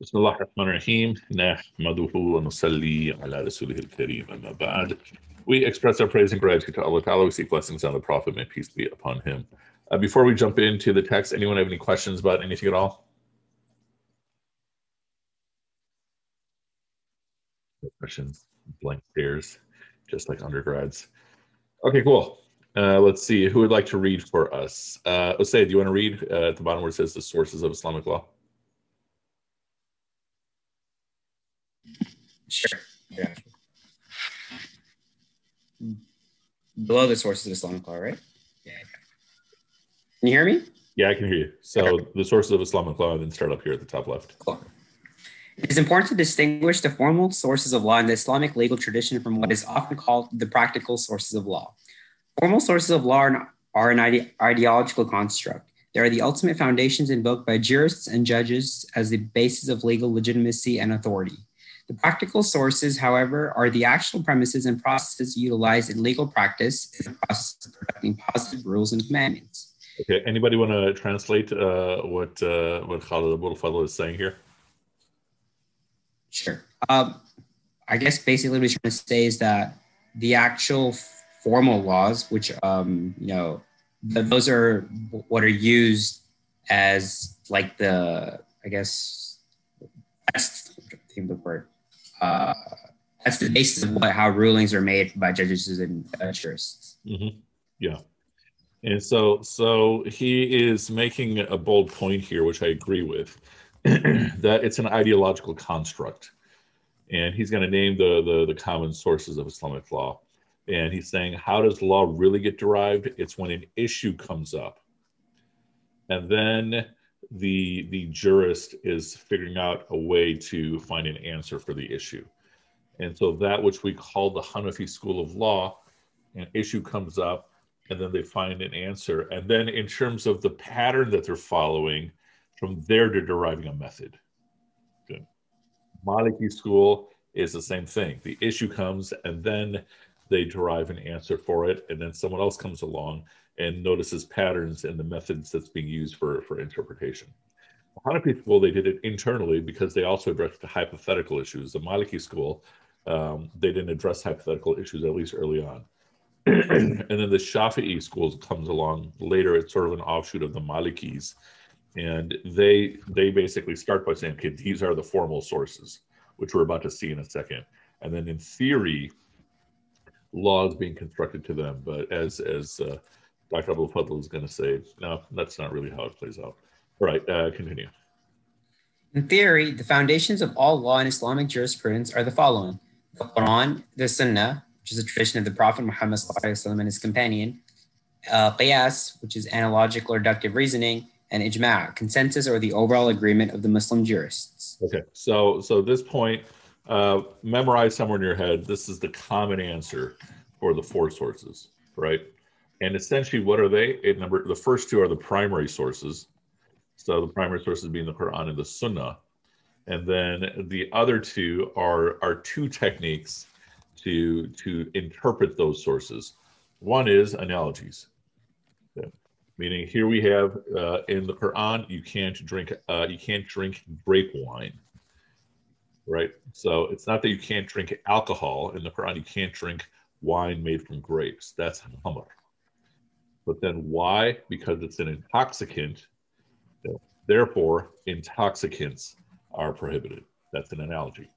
بسم الله الرحمن الرحيم نحمده ونصلي على رسوله الكريم أما بعد We express our praise and gratitude to Allah Ta'ala. We seek blessings on the Prophet, may peace be upon him. Uh, before we jump into the text, anyone have any questions about anything at all? No questions, blank stares, just like undergrads. Okay, cool. Uh, let's see. Who would like to read for us? Uh, Osei, do you want to read uh, at the bottom where it says the sources of Islamic law? Sure. Yeah. Below the sources of Islamic law, right? Yeah. Can you hear me? Yeah, I can hear you. So the sources of Islamic law, then start up here at the top left. Cool. It is important to distinguish the formal sources of law in the Islamic legal tradition from what is often called the practical sources of law. Formal sources of law are, are an ide- ideological construct. They are the ultimate foundations invoked by jurists and judges as the basis of legal legitimacy and authority. The practical sources, however, are the actual premises and processes utilized in legal practice in the process of perfecting positive rules and commandments. Okay. Anybody want to translate uh, what uh, what Khaled Abou El Fadl is saying here? Sure. Um, I guess basically what he's trying to say is that the actual formal laws, which um, you know, th- those are what are used as like the I guess best that's the word uh, that's the basis of what, how rulings are made by judges and uh, jurists. Mm-hmm. Yeah. And so, so he is making a bold point here, which I agree with, that it's an ideological construct, and he's going to name the, the the common sources of Islamic law, and he's saying, how does law really get derived? It's when an issue comes up, and then the the jurist is figuring out a way to find an answer for the issue. And so that which we call the Hanafi school of law, an issue comes up and then they find an answer. And then in terms of the pattern that they're following, from there they're deriving a method. Good. Maliki school is the same thing. The issue comes and then they derive an answer for it. And then someone else comes along and notices patterns in the methods that's being used for, for interpretation. The Hanafi school, they did it internally because they also addressed the hypothetical issues. The Maliki school, um, they didn't address hypothetical issues, at least early on. and then the Shafi'i schools comes along later. It's sort of an offshoot of the Malikis. And they they basically start by saying, okay, these are the formal sources, which we're about to see in a second. And then in theory, laws being constructed to them. But as as uh, Dr. Abdul Fadl is going to say, no, that's not really how it plays out. All right, uh, continue. In theory, the foundations of all law in Islamic jurisprudence are the following the Quran, the Sunnah, which is a tradition of the Prophet Muhammad and his companion, uh, Qiyas, which is analogical or deductive reasoning, and Ijma', consensus or the overall agreement of the Muslim jurists. Okay, so so this point, uh, memorize somewhere in your head. This is the common answer for the four sources, right? And essentially, what are they? It number the first two are the primary sources. So the primary sources being the Quran and the Sunnah, and then the other two are are two techniques to to interpret those sources. One is analogies, okay. meaning here we have uh, in the Quran you can't drink uh, you can't drink grape wine, right? So it's not that you can't drink alcohol in the Quran. You can't drink wine made from grapes. That's khamr. But then why? Because it's an intoxicant. Therefore, intoxicants are prohibited. That's an analogy.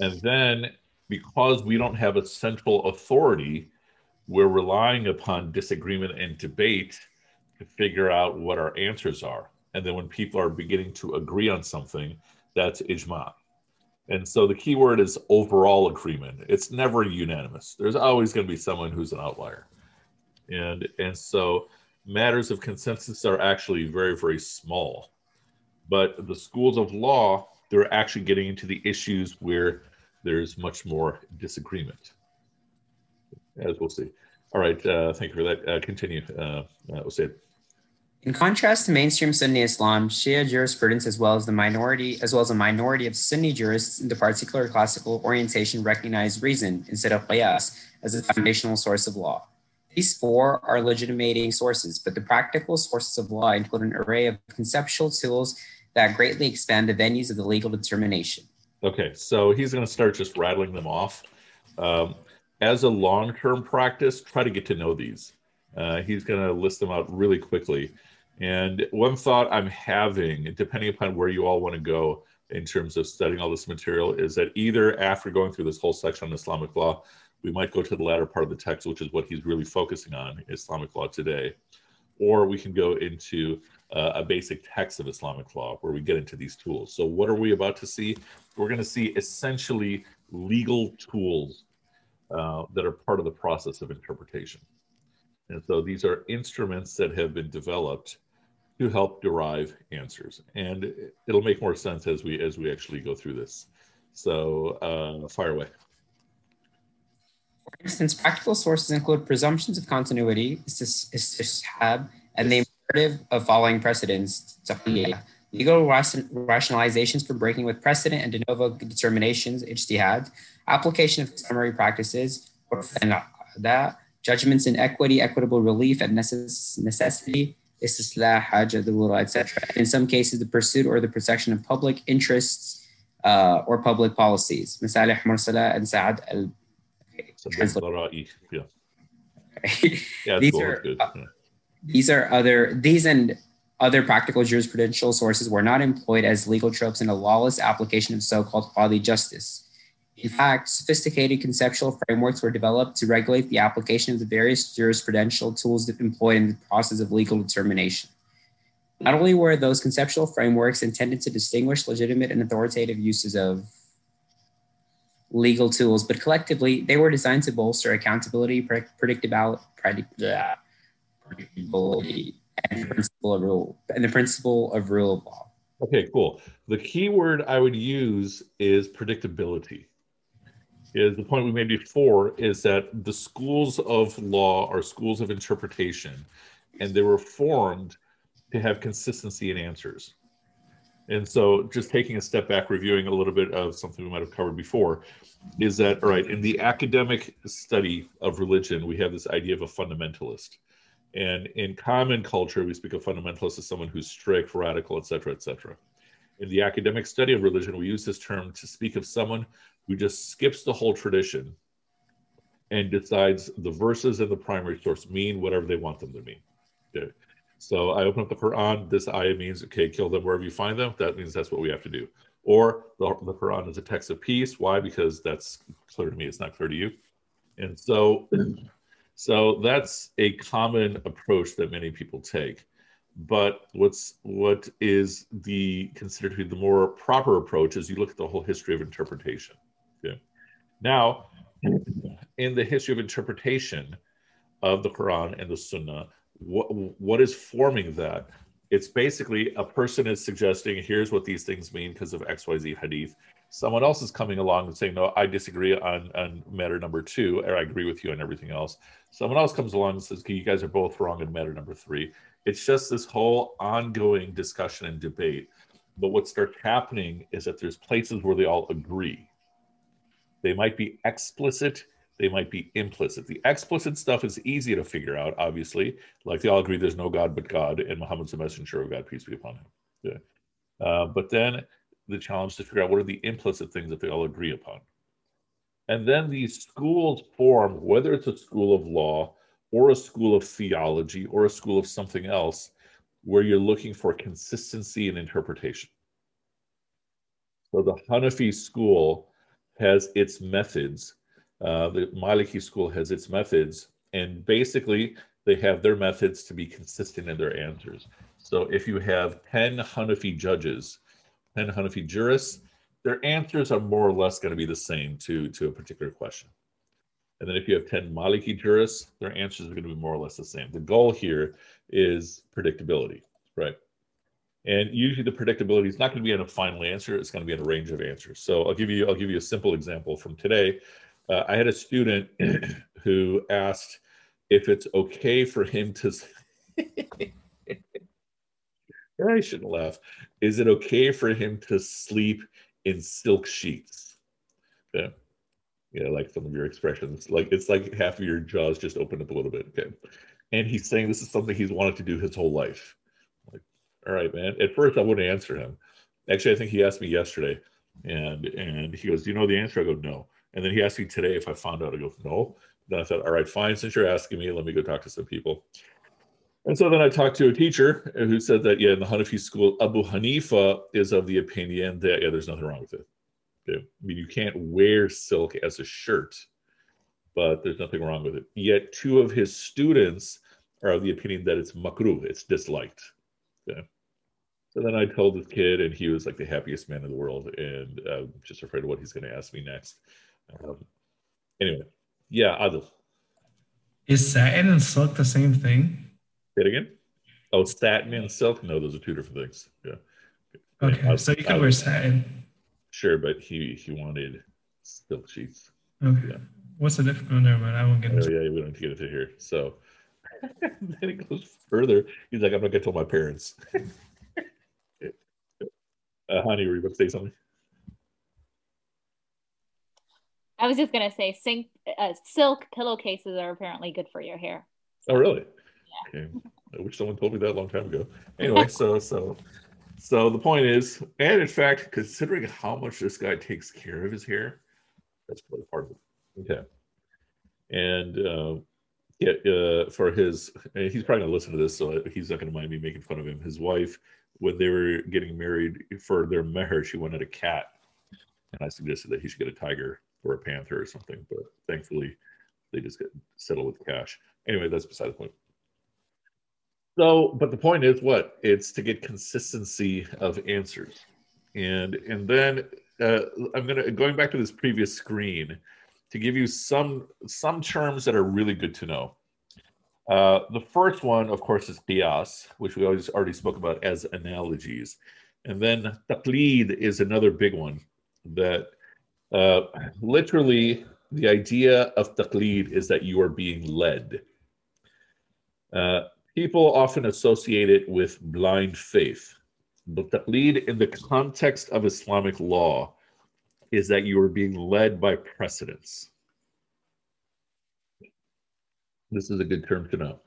And then, because we don't have a central authority, we're relying upon disagreement and debate to figure out what our answers are. And then, when people are beginning to agree on something, that's ijma. And so the key word is overall agreement. It's never unanimous. There's always going to be someone who's an outlier and and so matters of consensus are actually very very small. But the schools of law they're actually getting into the issues where there's much more disagreement. As we'll see. All right uh, thank you for that. Uh, continue uh, uh, say in contrast to mainstream Sunni Islam, Shia jurisprudence, as well as the minority, as well as a minority of Sunni jurists in the particular classical orientation, recognize reason instead of qiyas as a foundational source of law. These four are legitimating sources, but the practical sources of law include an array of conceptual tools that greatly expand the venues of the legal determination. Okay, so he's going to start just rattling them off. Um, as a long term practice, try to get to know these. Uh, he's going to list them out really quickly. And one thought I'm having, depending upon where you all want to go in terms of studying all this material, is that either after going through this whole section on Islamic law, we might go to the latter part of the text, which is what he's really focusing on, Islamic law today, or we can go into uh, a basic text of Islamic law where we get into these tools. So, what are we about to see? We're going to see essentially legal tools uh, that are part of the process of interpretation. And so, these are instruments that have been developed to help derive answers, and it'll make more sense as we as we actually go through this. So, uh, fire away. For instance, practical sources include presumptions of continuity, istishab, and the imperative of following precedents, legal rationalizations for breaking with precedent and de novo determinations, ijtihad, application of customary practices, judgments in equity, equitable relief, and necessity, istislah, etc. In some cases, the pursuit or the protection of public interests uh, or public policies. Masalih Mursala and Sa'ad al yeah. yeah these cool. are uh, these are other these and other practical jurisprudential sources were not employed as legal tropes in a lawless application of so-called qadi justice. In fact, sophisticated conceptual frameworks were developed to regulate the application of the various jurisprudential tools employed in the process of legal determination. Not only were those conceptual frameworks intended to distinguish legitimate and authoritative uses of legal tools, but collectively they were designed to bolster accountability, predictability, predictability, and the principle of rule and the principle of rule of law. Okay, cool. The key word I would use is predictability. Is the point we made before is that the schools of law are schools of interpretation, and they were formed to have consistency in answers. And so, just taking a step back, reviewing a little bit of something we might have covered before, is that all right? In the academic study of religion, we have this idea of a fundamentalist, and in common culture, we speak of fundamentalist as someone who's strict, radical, etc., etc. In the academic study of religion, we use this term to speak of someone who just skips the whole tradition and decides the verses and the primary source mean whatever they want them to mean. So I open up the Quran. This ayah means, okay, kill them wherever you find them. That means that's what we have to do. Or the, the Quran is a text of peace. Why? Because that's clear to me. It's not clear to you. And so, so that's a common approach that many people take. But what's what is the considered to be the more proper approach is you look at the whole history of interpretation. Okay. Now, in the history of interpretation of the Quran and the Sunnah, what what is forming that? It's basically a person is suggesting here's what these things mean because of xyz hadith. Someone else is coming along and saying no i disagree on on matter number two or i agree with you on everything else. Someone else comes along and says you guys are both wrong in matter number three. It's just this whole ongoing discussion and debate. But what starts happening is that there's places where they all agree. They might be explicit they might be implicit. The explicit stuff is easy to figure out, obviously. Like they all agree there's no God but God, and Muhammad's the messenger of God, peace be upon him. Yeah. Uh, but then the challenge to figure out what are the implicit things that they all agree upon. And then these schools form, whether it's a school of law or a school of theology or a school of something else, where you're looking for consistency in interpretation. So the Hanafi school has its methods uh, the Maliki school has its methods, and basically they have their methods to be consistent in their answers. So if you have 10 Hanafi judges, 10 Hanafi jurists, their answers are more or less going to be the same to, to a particular question. And then if you have 10 Maliki jurists, their answers are going to be more or less the same. The goal here is predictability, right? And usually the predictability is not going to be in a final answer, it's going to be in a range of answers. So I'll give you I'll give you a simple example from today. Uh, I had a student who asked if it's okay for him to. I shouldn't laugh. Is it okay for him to sleep in silk sheets? Yeah. Yeah, like some of your expressions. Like it's like half of your jaws just opened up a little bit. Okay. And he's saying this is something he's wanted to do his whole life. Like, all right, man. At first, I wouldn't answer him. Actually, I think he asked me yesterday, and and he goes, "Do you know the answer?" I go, "No." And then he asked me today if I found out. I go, "No." Then I thought, "All right, fine. Since you're asking me, let me go talk to some people." And so then I talked to a teacher who said that yeah, in the Hanafi school, Abu Hanifa is of the opinion that yeah, there's nothing wrong with it. Okay? I mean, you can't wear silk as a shirt, but there's nothing wrong with it. Yet two of his students are of the opinion that it's makruh, it's disliked. Okay? So then I told this kid, and he was like the happiest man in the world, and I'm just afraid of what he's going to ask me next. Um, anyway, yeah, Adil. Is satin and silk the same thing? Say it again. Oh, satin and silk? No, those are two different things. Yeah. Okay, so you can Adil- wear satin. Sure, but he he wanted silk sheets. Okay. Yeah. What's the difference? Oh, never mind. I won't get Oh into yeah, we don't get into here. So then he goes further. He's like, I'm not gonna tell my parents. uh, honey, were you about to say something? I was just gonna say, sink, uh, silk pillowcases are apparently good for your hair. Oh, really? Okay. I wish someone told me that a long time ago. Anyway, so so so the point is, and in fact, considering how much this guy takes care of his hair, that's probably part of it. Okay. And uh, yeah, uh, for his, and he's probably gonna listen to this, so he's not gonna mind me making fun of him. His wife, when they were getting married for their meher, she wanted a cat, and I suggested that he should get a tiger or a panther or something, but thankfully, they just get settled with cash. Anyway, that's beside the point. So, but the point is what? It's to get consistency of answers. And and then uh, I'm gonna going back to this previous screen to give you some some terms that are really good to know. Uh, the first one, of course, is qiyas, which we always already spoke about as analogies. And then taqlid is another big one that uh, literally the idea of taqlid is that you are being led. Uh, people often associate it with blind faith, but taqlid in the context of Islamic law is that you are being led by precedence. This is a good term to know.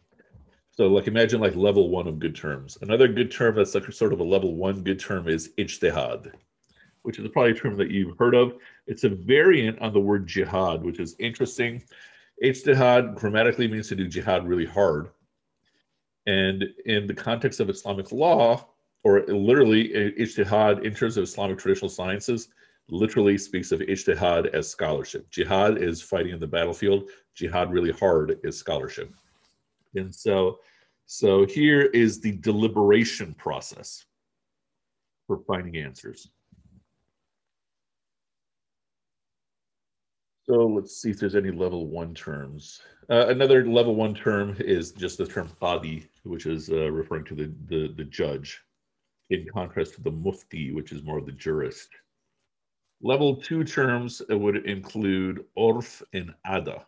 So, like, imagine like level one of good terms. Another good term that's like sort of a level one good term is ijtihad, which is probably a term that you've heard of. It's a variant on the word jihad, which is interesting. Ijtihad grammatically means to do jihad really hard. And in the context of Islamic law, or literally ijtihad in terms of Islamic traditional sciences, literally speaks of ijtihad as scholarship. Jihad is fighting in the battlefield. Jihad really hard is scholarship. And so, so here is the deliberation process for finding answers. So let's see if there's any level one terms. Uh, another level one term is just the term qadi, which is uh, referring to the, the, the judge, in contrast to the mufti, which is more of the jurist. Level two terms would include orf and ada.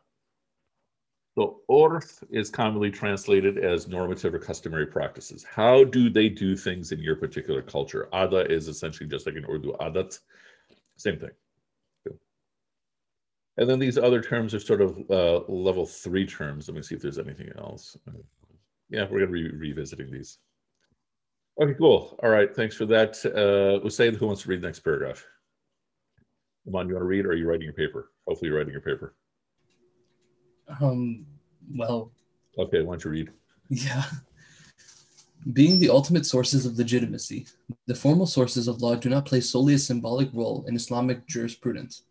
So orf is commonly translated as normative or customary practices. How do they do things in your particular culture? Ada is essentially just like an Urdu adat, same thing. And then these other terms are sort of uh, level three terms. Let me see if there's anything else. Yeah, we're going to be revisiting these. Okay, cool. All right, thanks for that. Uh, Usaid, who wants to read the next paragraph? Iman, you want to read or are you writing your paper? Hopefully you're writing your paper. Um, well, Okay, why don't you read? yeah. Being the ultimate sources of legitimacy, the formal sources of law do not play solely a symbolic role in Islamic jurisprudence.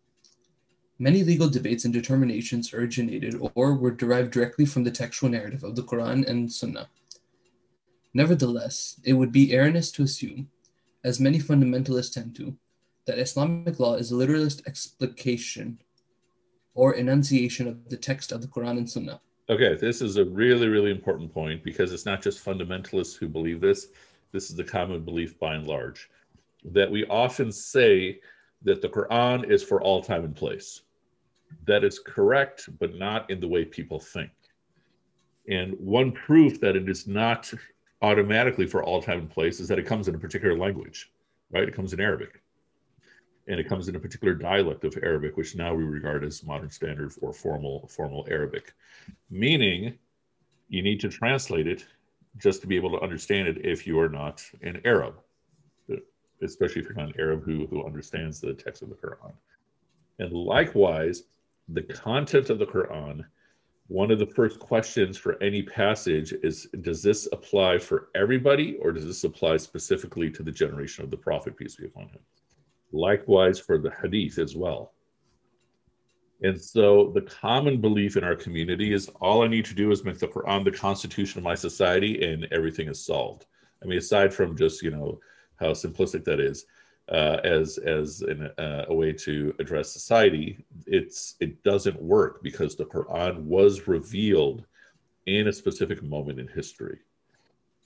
Many legal debates and determinations originated or were derived directly from the textual narrative of the Quran and Sunnah. Nevertheless, it would be erroneous to assume, as many fundamentalists tend to, that Islamic law is a literalist explication or enunciation of the text of the Quran and Sunnah. Okay, this is a really, really important point because it's not just fundamentalists who believe this. This is the common belief by and large that we often say that the Quran is for all time and place. That is correct, but not in the way people think. And one proof that it is not automatically for all time and place is that it comes in a particular language, right? It comes in Arabic. And it comes in a particular dialect of Arabic, which now we regard as modern standard or formal formal Arabic. Meaning you need to translate it just to be able to understand it if you are not an Arab, especially if you're not an Arab who, who understands the text of the Quran. And likewise, the content of the Quran, one of the first questions for any passage is Does this apply for everybody, or does this apply specifically to the generation of the Prophet, peace be upon him? Likewise for the Hadith as well. And so the common belief in our community is all I need to do is make the Quran the constitution of my society and everything is solved. I mean, aside from just, you know, how simplistic that is uh, as, as an, uh, a way to address society, it's, it doesn't work because the Quran was revealed in a specific moment in history.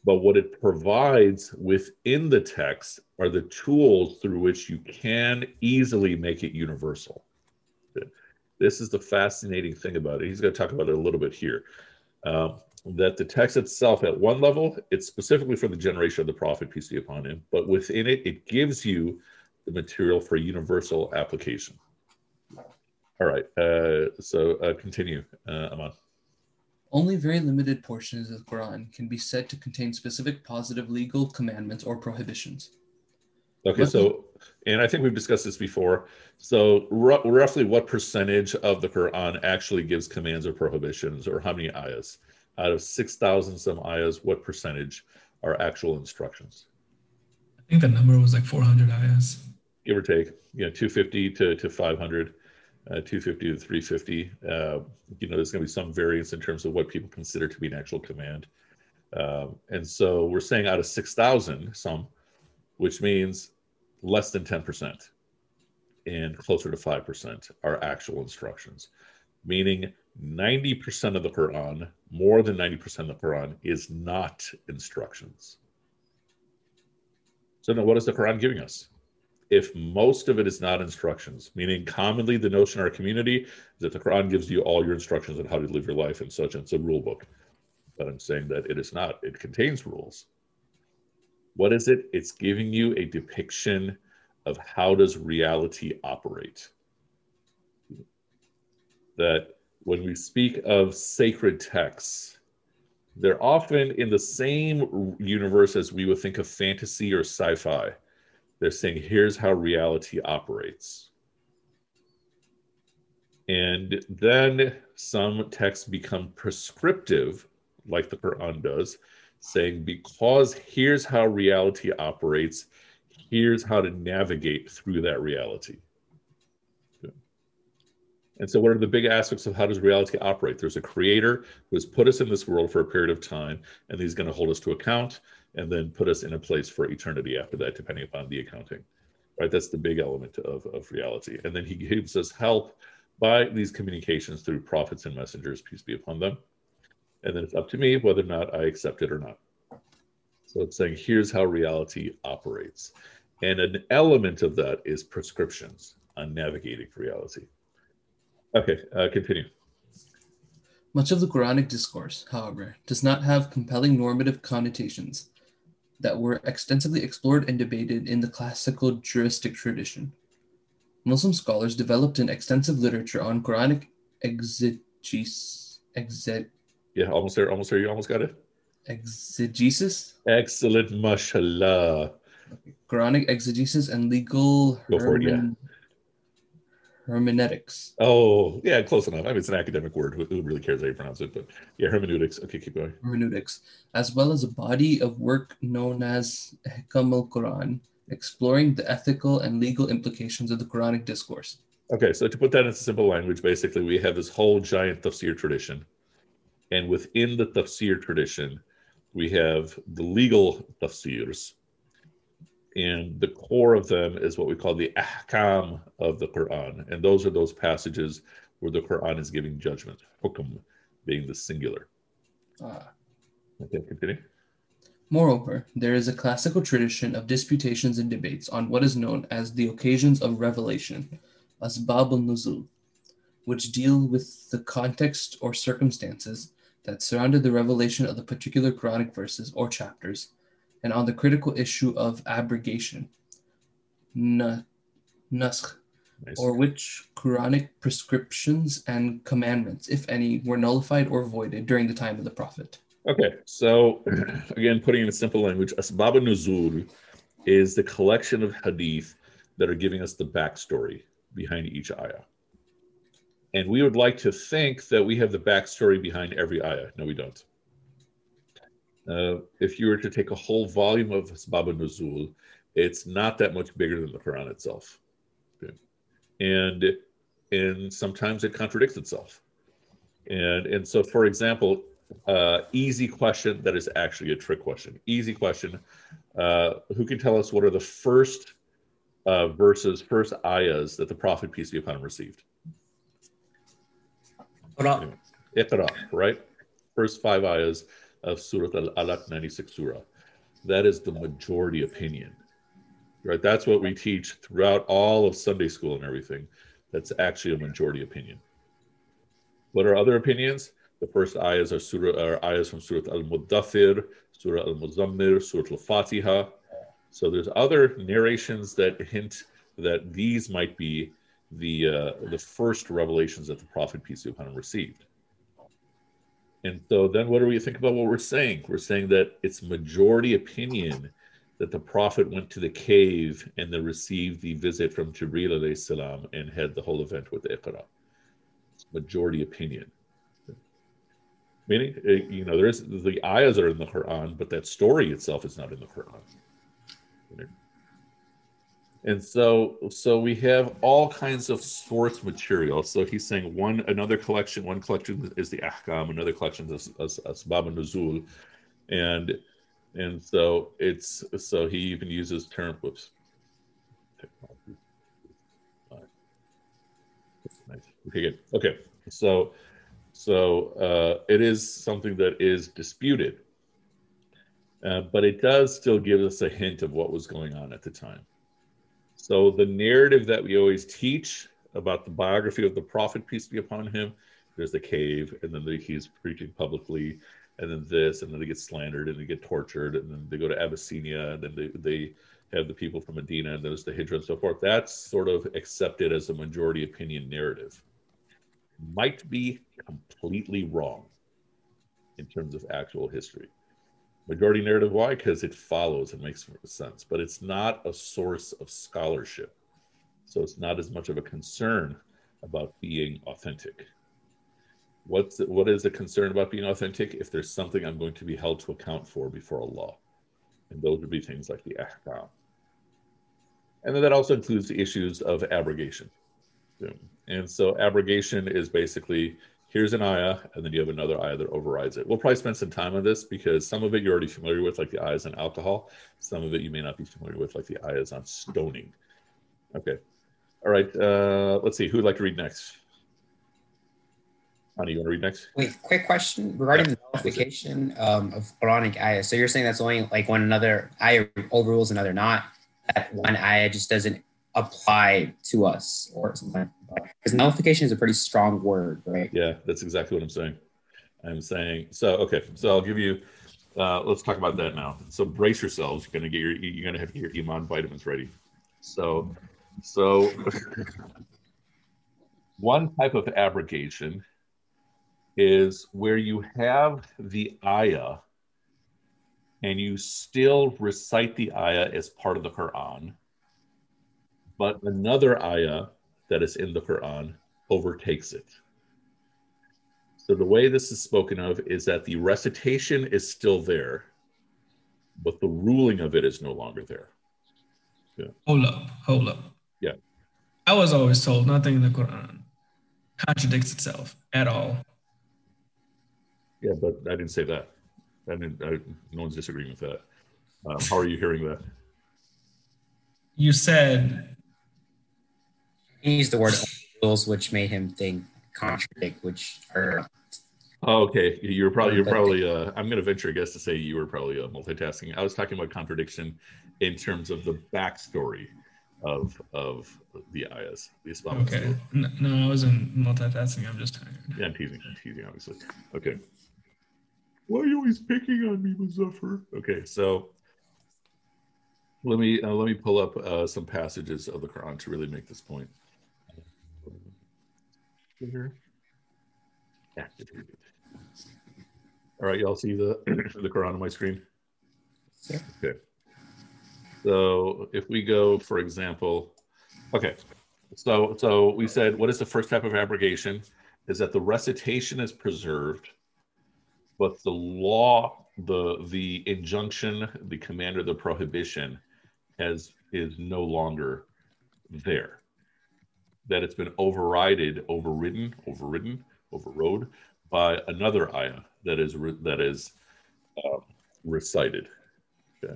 But what it provides within the text are the tools through which you can easily make it universal this is the fascinating thing about it. He's going to talk about it a little bit here. Uh, that the text itself, at one level, it's specifically for the generation of the prophet, peace be upon him, but within it, it gives you the material for universal application. All right, uh, so uh, continue, uh, Aman. Only very limited portions of the Quran can be said to contain specific positive legal commandments or prohibitions. Okay, so, and I think we've discussed this before. So, r- roughly what percentage of the Quran actually gives commands or prohibitions, or how many ayahs? Out of 6,000 some ayahs, what percentage are actual instructions? I think the number was like 400 ayahs. Give or take, you know, 250 to, to 500, uh, 250 to 350. Uh, you know, there's going to be some variance in terms of what people consider to be an actual command. Um, and so we're saying out of 6,000, some, which means less than 10% and closer to 5% are actual instructions, meaning 90% of the Quran, more than 90% of the Quran, is not instructions. So, now what is the Quran giving us? If most of it is not instructions, meaning commonly the notion in our community is that the Quran gives you all your instructions on how to live your life and such, and it's a rule book. But I'm saying that it is not, it contains rules what is it? It's giving you a depiction of how does reality operate. That when we speak of sacred texts, they're often in the same universe as we would think of fantasy or sci-fi. They're saying, here's how reality operates. And then some texts become prescriptive, like the Quran does, saying, because here's how reality operates, here's how to navigate through that reality. And so, what are the big aspects of how does reality operate? There's a creator who has put us in this world for a period of time, and he's going to hold us to account and then put us in a place for eternity after that, depending upon the accounting. Right? That's the big element of, of reality. And then he gives us help by these communications through prophets and messengers, peace be upon them. And then it's up to me whether or not I accept it or not. So it's saying, here's how reality operates. And an element of that is prescriptions on navigating reality. Okay, uh, continue. Much of the Quranic discourse, however, does not have compelling normative connotations that were extensively explored and debated in the classical juristic tradition. Muslim scholars developed an extensive literature on Quranic exegesis, exeg, yeah, almost there. Almost there. You almost got it. Exegesis. Excellent, mashallah. Quranic exegesis and legal Go for it, yeah. Hermeneutics. Oh, yeah, close enough. I mean, it's an academic word. Who, who really cares how you pronounce it? But yeah, hermeneutics. Okay, keep going. Hermeneutics, as well as a body of work known as Hikam al Quran, exploring the ethical and legal implications of the Quranic discourse. Okay, so to put that in simple language, basically, we have this whole giant tafsir tradition and within the tafsir tradition, we have the legal tafsirs. And the core of them is what we call the ahkam of the Quran. And those are those passages where the Quran is giving judgment, hukum being the singular. Ah. Okay, continue. Moreover, there is a classical tradition of disputations and debates on what is known as the occasions of revelation, asbab al-nuzul, which deal with the context or circumstances that surrounded the revelation of the particular Quranic verses or chapters, and on the critical issue of abrogation, nice. or which Quranic prescriptions and commandments, if any, were nullified or voided during the time of the Prophet. Okay, so again, putting it in simple language, Asbab nuzul is the collection of hadith that are giving us the backstory behind each ayah. And we would like to think that we have the backstory behind every ayah. No, we don't. Uh, if you were to take a whole volume of Asbab nuzul, it's not that much bigger than the Quran itself. Okay. And and sometimes it contradicts itself. And and so for example, uh, easy question that is actually a trick question. Easy question. Uh, who can tell us what are the first uh, verses, first ayahs that the Prophet, peace be upon him, received? Iqra, right? First five ayahs of Surah Al-Alaq 96 Surah. That is the majority opinion, right? That's what we teach throughout all of Sunday school and everything. That's actually a majority opinion. What are other opinions? The first ayahs are surah are ayahs from Surah Al-Muddathir, Surah Al-Muzzammil, Surah Al-Fatiha. So there's other narrations that hint that these might be the uh, the first revelations that the Prophet peace be upon him received. And so then what do we think about what we're saying? We're saying that it's majority opinion that the Prophet went to the cave and then received the visit from Jibril salam and had the whole event with Iqra. Majority opinion. Meaning, uh, you know, there is the ayahs are in the Quran, but that story itself is not in the Quran. And so, so we have all kinds of source material. So he's saying one, another collection, one collection is the Ahkam, another collection is, is Asbab an-Nuzul, and and so it's so he even uses term. Whoops. Nice. Okay, good. Okay, so so uh, it is something that is disputed, uh, but it does still give us a hint of what was going on at the time. So the narrative that we always teach about the biography of the prophet, peace be upon him, there's the cave, and then the, he's preaching publicly, and then this, and then they get slandered, and they get tortured, and then they go to Abyssinia, and then they, they have the people from Medina, and there's the Hijra and so forth. That's sort of accepted as a majority opinion narrative. Might be completely wrong in terms of actual history. Majority narrative, why? Because it follows and makes sense, but it's not a source of scholarship. So it's not as much of a concern about being authentic. What's what is the concern about being authentic? If there's something I'm going to be held to account for before Allah, and those would be things like the ahkam. And then that also includes the issues of abrogation. And so abrogation is basically here's an ayah, and then you have another ayah that overrides it. We'll probably spend some time on this because some of it you're already familiar with, like the ayahs on alcohol. Some of it you may not be familiar with, like the ayahs on stoning. Okay. All right. Uh, let's see. Who'd like to read next? Honey, you want to read next? Wait, quick question regarding Yeah. the nullification um, of Quranic ayah. So you're saying that's only like when another ayah overrules another not, that one ayah just doesn't apply to us or something. Because nullification is a pretty strong word, right? Yeah, that's exactly what I'm saying. I'm saying so. Okay, so I'll give you. Uh, let's talk about that now. So brace yourselves. You're gonna get your. You're gonna have to get your iman vitamins ready. So, so one type of abrogation is where you have the ayah and you still recite the ayah as part of the Quran, but another ayah that is in the Quran overtakes it. So the way this is spoken of is that the recitation is still there, but the ruling of it is no longer there. Yeah. Hold up, hold up. Yeah. I was always told nothing in the Quran contradicts itself at all. Yeah, but I didn't say that. I didn't. I, no one's disagreeing with that. Um, how are you hearing that? You said He used the word rules, which made him think contradict, which are Oh, okay. You're probably. You're probably. Uh, I'm going to venture a guess to say you were probably uh, multitasking. I was talking about contradiction in terms of the backstory of of the ayahs, the Islamic okay. story. N- No, I wasn't multitasking. I'm just tired. Yeah, I'm teasing. I'm teasing, obviously. Okay. Why are you always picking on me, Muzaffar? Okay, so let me uh, let me pull up uh, some passages of the Quran to really make this point. Mm-hmm. Here. Activated. All right, y'all see the the Quran on my screen? Sure. Okay. So if we go, for example, okay. So so we said what is the first type of abrogation? Is that the recitation is preserved, but the law, the the injunction, the command or the prohibition has is no longer there. That it's been overridden, overridden, overridden, overrode by another ayah that is re- that is um, recited. Okay.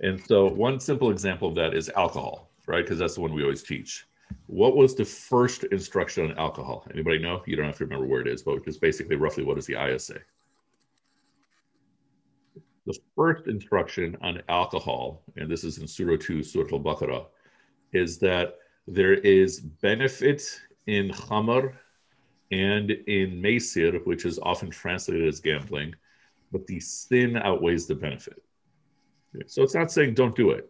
And so one simple example of that is alcohol, right? Because that's the one we always teach. What was the first instruction on alcohol? Anybody know? You don't have to remember where it is, but just basically roughly what does the ayah say? The first instruction on alcohol, and this is in Surah 2, Surah Al-Baqarah, is that there is benefit in khamr and in maisir, which is often translated as gambling, but the sin outweighs the benefit. So it's not saying don't do it,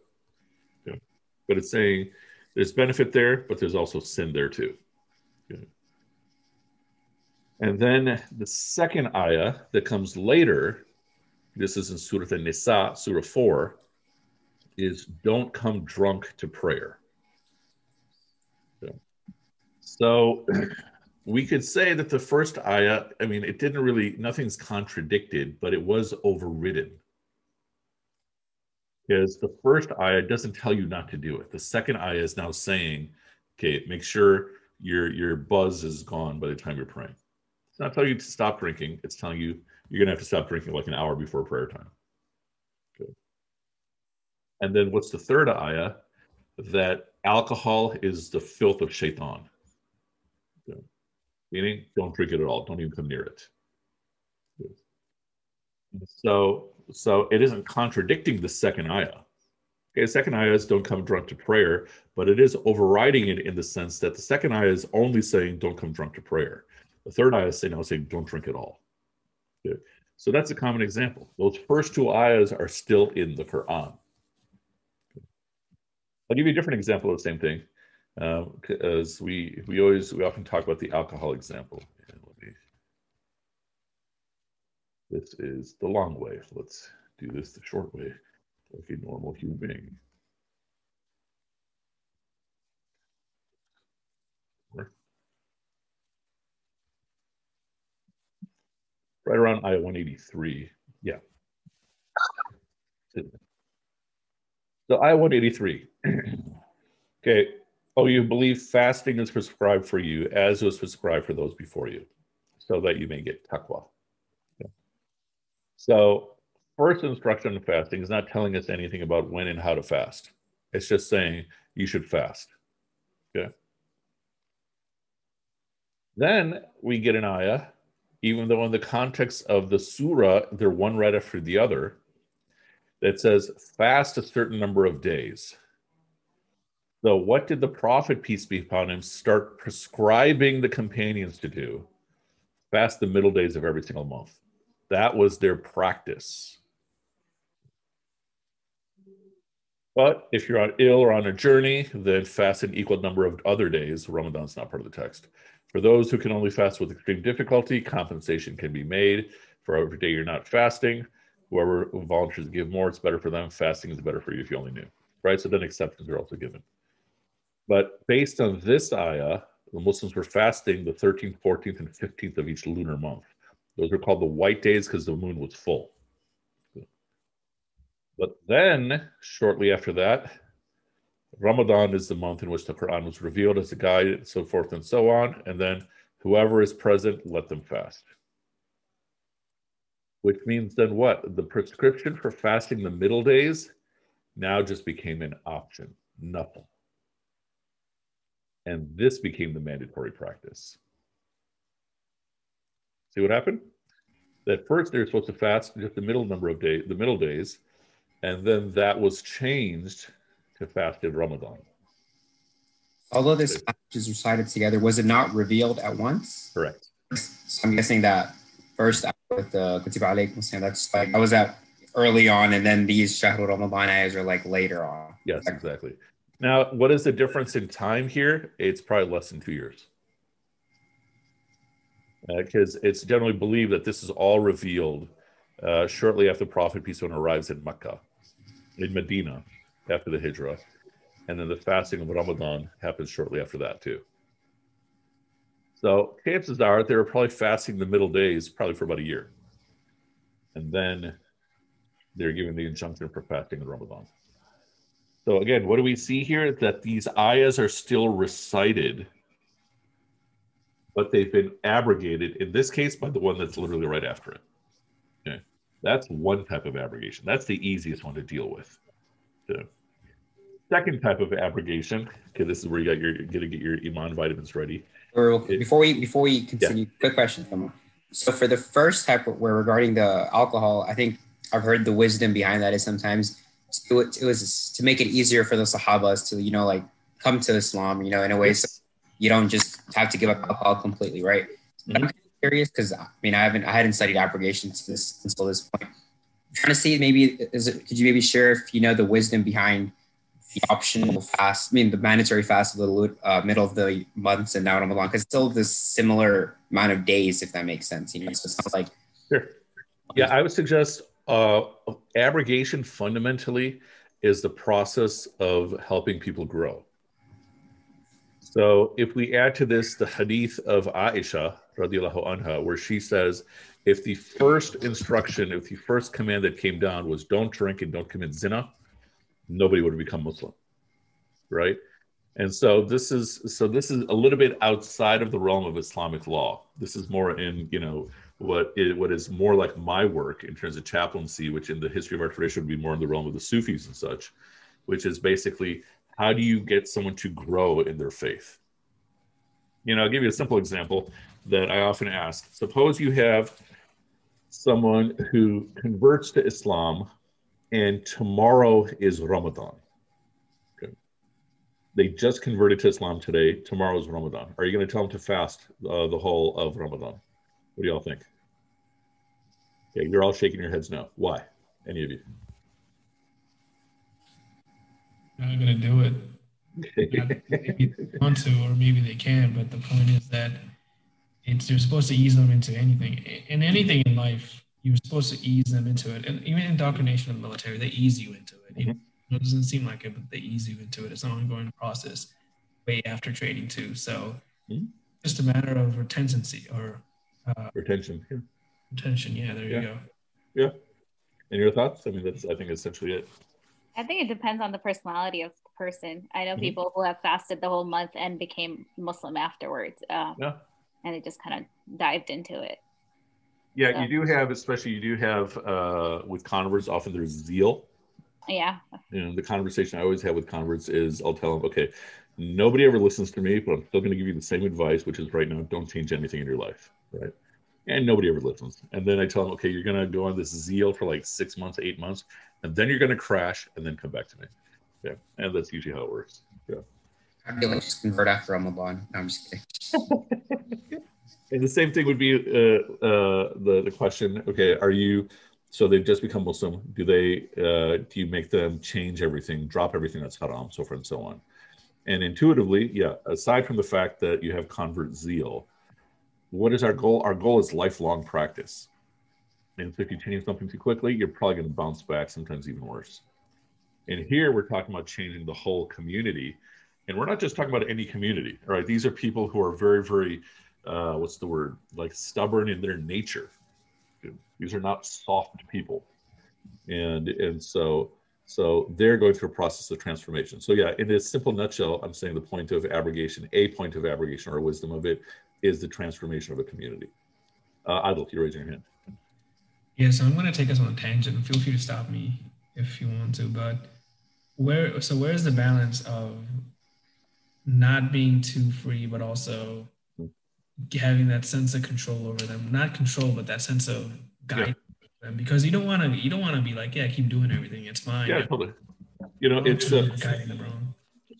but it's saying there's benefit there, but there's also sin there too. And then the second ayah that comes later, this is in Surah An-Nisa, Surah 4, is don't come drunk to prayer. So we could say that the first ayah, I mean, it didn't really, nothing's contradicted, but it was overridden. Because the first ayah doesn't tell you not to do it. The second ayah is now saying, okay, make sure your your buzz is gone by the time you're praying. It's not telling you to stop drinking. It's telling you you're gonna have to stop drinking like an hour before prayer time. Okay. And then what's the third ayah? That alcohol is the filth of shaitan. Meaning, don't drink it at all. Don't even come near it. So, so it isn't contradicting the second ayah. Okay, second ayah is don't come drunk to prayer, but it is overriding it in the sense that the second ayah is only saying don't come drunk to prayer. The third ayah is saying, now saying don't drink at all. Okay. So that's a common example. Those first two ayahs are still in the Quran. I'll give you a different example of the same thing. Um, as we we always we often talk about the alcohol example. And let me- This is the long way. Let's do this the short way, like a normal human being. Right around ayah 183. Yeah. So ayah 183. okay. Oh, you believe fasting is prescribed for you as was prescribed for those before you, so that you may get taqwa. So, first instruction in fasting is not telling us anything about when and how to fast. It's just saying you should fast. Okay. Then we get an ayah, even though in the context of the surah, they're one right after the other, that says fast a certain number of days. So, what did the Prophet, peace be upon him, start prescribing the companions to do? Fast the middle days of every single month. That was their practice. But if you're on ill or on a journey, then fast an equal number of other days. Ramadan's not part of the text. For those who can only fast with extreme difficulty, compensation can be made. For every day you're not fasting, whoever volunteers to give more, it's better for them. Fasting is better for you if you only knew, right? So then exceptions are also given. But based on this ayah, the Muslims were fasting the 13th, 14th, and 15th of each lunar month. Those are called the white days because the moon was full. But then, shortly after that, Ramadan is the month in which the Quran was revealed as a guide, and so forth and so on. And then, whoever is present, let them fast. Which means then what? The prescription for fasting the middle days now just became an option, nothing. And this became the mandatory practice. See what happened? That first they're supposed to fast just the middle number of days, the middle days, and then that was changed to fast in Ramadan. Although this is recited together, was it not revealed at once? Correct. So I'm guessing that first with the Kutiba alaykum that's like I was at early on, and then these Shahrul Ramadan ayahs are like later on. Yes, exactly. Now, what is the difference in time here? It's probably less than two years. because it's generally believed that this is all revealed uh, shortly after Prophet peace him arrives in Mecca, in Medina, after the Hijrah, and then the fasting of Ramadan happens shortly after that too. So chances are they were probably fasting the middle days, probably for about a year, and then they're given the injunction for fasting in Ramadan. So again, what do we see here? That these ayahs are still recited but they've been abrogated in this case by the one that's literally right after it. Okay. That's one type of abrogation. That's the easiest one to deal with. The second type of abrogation, okay, this is where you got your gonna get your iman vitamins ready. before we before we continue, yeah. quick question, someone. So for the first type where regarding the alcohol, I think I've heard the wisdom behind that is sometimes it, it was to make it easier for the Sahabas to, you know, like come to Islam, you know, in a way so you don't just have to give up alcohol completely, right? Mm-hmm. I'm curious because I mean I haven't I hadn't studied abrogation to this until this point. I'm trying to see maybe is it could you maybe share if you know the wisdom behind the optional fast, I mean the mandatory fast of the uh, middle of the months and now Ramadan because still this similar amount of days if that makes sense. You know, so it sounds like sure. Yeah, I would suggest uh, abrogation fundamentally is the process of helping people grow. So if we add to this the hadith of Aisha radiallahu anha, where she says, if the first instruction, if the first command that came down was don't drink and don't commit zina, nobody would have become Muslim, right? And so this is so this is a little bit outside of the realm of Islamic law. This is more in you know what is, what is more like my work in terms of chaplaincy, which in the history of our tradition would be more in the realm of the Sufis and such, which is basically how do you get someone to grow in their faith? You know, I'll give you a simple example that I often ask. Suppose you have someone who converts to Islam and tomorrow is Ramadan. Okay. They just converted to Islam today. Tomorrow is Ramadan. Are you going to tell them to fast uh, the whole of Ramadan? What do y'all think? Okay, you're all shaking your heads no. Why? Any of you? not going to do it. maybe they want to, or maybe they can. But the point is that it's you're supposed to ease them into anything. In anything in life, you're supposed to ease them into it. And even indoctrination of the military, they ease you into it. Mm-hmm. It doesn't seem like it, but they ease you into it. It's an ongoing process way after training too. So mm-hmm. just a matter of retention or uh, retention. Yeah. Retention. Yeah, there yeah. you go. Yeah. And your thoughts? I mean, that's I think essentially it. I think it depends on the personality of the person. I know mm-hmm. people who have fasted the whole month and became Muslim afterwards. Um, yeah. And they just kind of dived into it. Yeah, so. you do have, especially you do have uh, with converts, often there's zeal. Yeah. You know, the conversation I always have with converts is I'll tell them, okay, nobody ever listens to me, but I'm still going to give you the same advice, which is right now, don't change anything in your life. Right and nobody ever listens. And then I tell them, okay, you're gonna go on this zeal for like six months, eight months, and then you're gonna crash, and then come back to me. Yeah, and that's usually how it works. Yeah. I feel like just convert after Ramadan. No, I'm just kidding. and the same thing would be uh, uh, the the question. Okay, are you? So they've just become Muslim. Do they? Uh, do you make them change everything, drop everything that's haram, so forth and so on? And intuitively, yeah. Aside from the fact that you have convert zeal, what is our goal? Our goal is lifelong practice. And so if you change something too quickly, you're probably going to bounce back, sometimes even worse. And here we're talking about changing the whole community. And we're not just talking about any community, all right? These are people who are very, very, uh, what's the word, like stubborn in their nature. These are not soft people. And, and so, so they're going through a process of transformation. So yeah, in a simple nutshell, I'm saying the point of abrogation, a point of abrogation or wisdom of it is the transformation of a community. Uh, Adil, you're raising your hand. Yeah, so I'm going to take us on a tangent. Feel free to stop me if you want to, but where so where's the balance of not being too free, but also having that sense of control over them? Not control, but that sense of guidance yeah. them, because you don't want to you don't want to be like, yeah, keep doing everything, it's fine. Yeah, totally. You know, it's uh, guiding them wrong.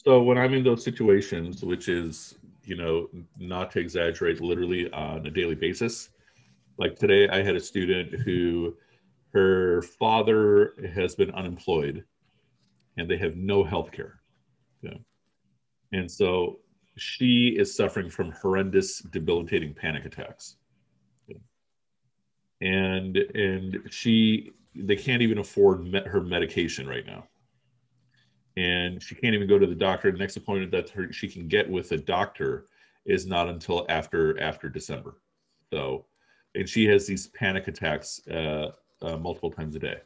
So when I'm in those situations, which is you know, not to exaggerate, literally on a daily basis. Like today, I had a student who her father has been unemployed and they have no health care. Yeah. And so she is suffering from horrendous, debilitating panic attacks. and and she they can't even afford her medication right now and she can't even go to the doctor the next appointment that her, she can get with a doctor is not until after after december so and she has these panic attacks uh, uh, multiple times a day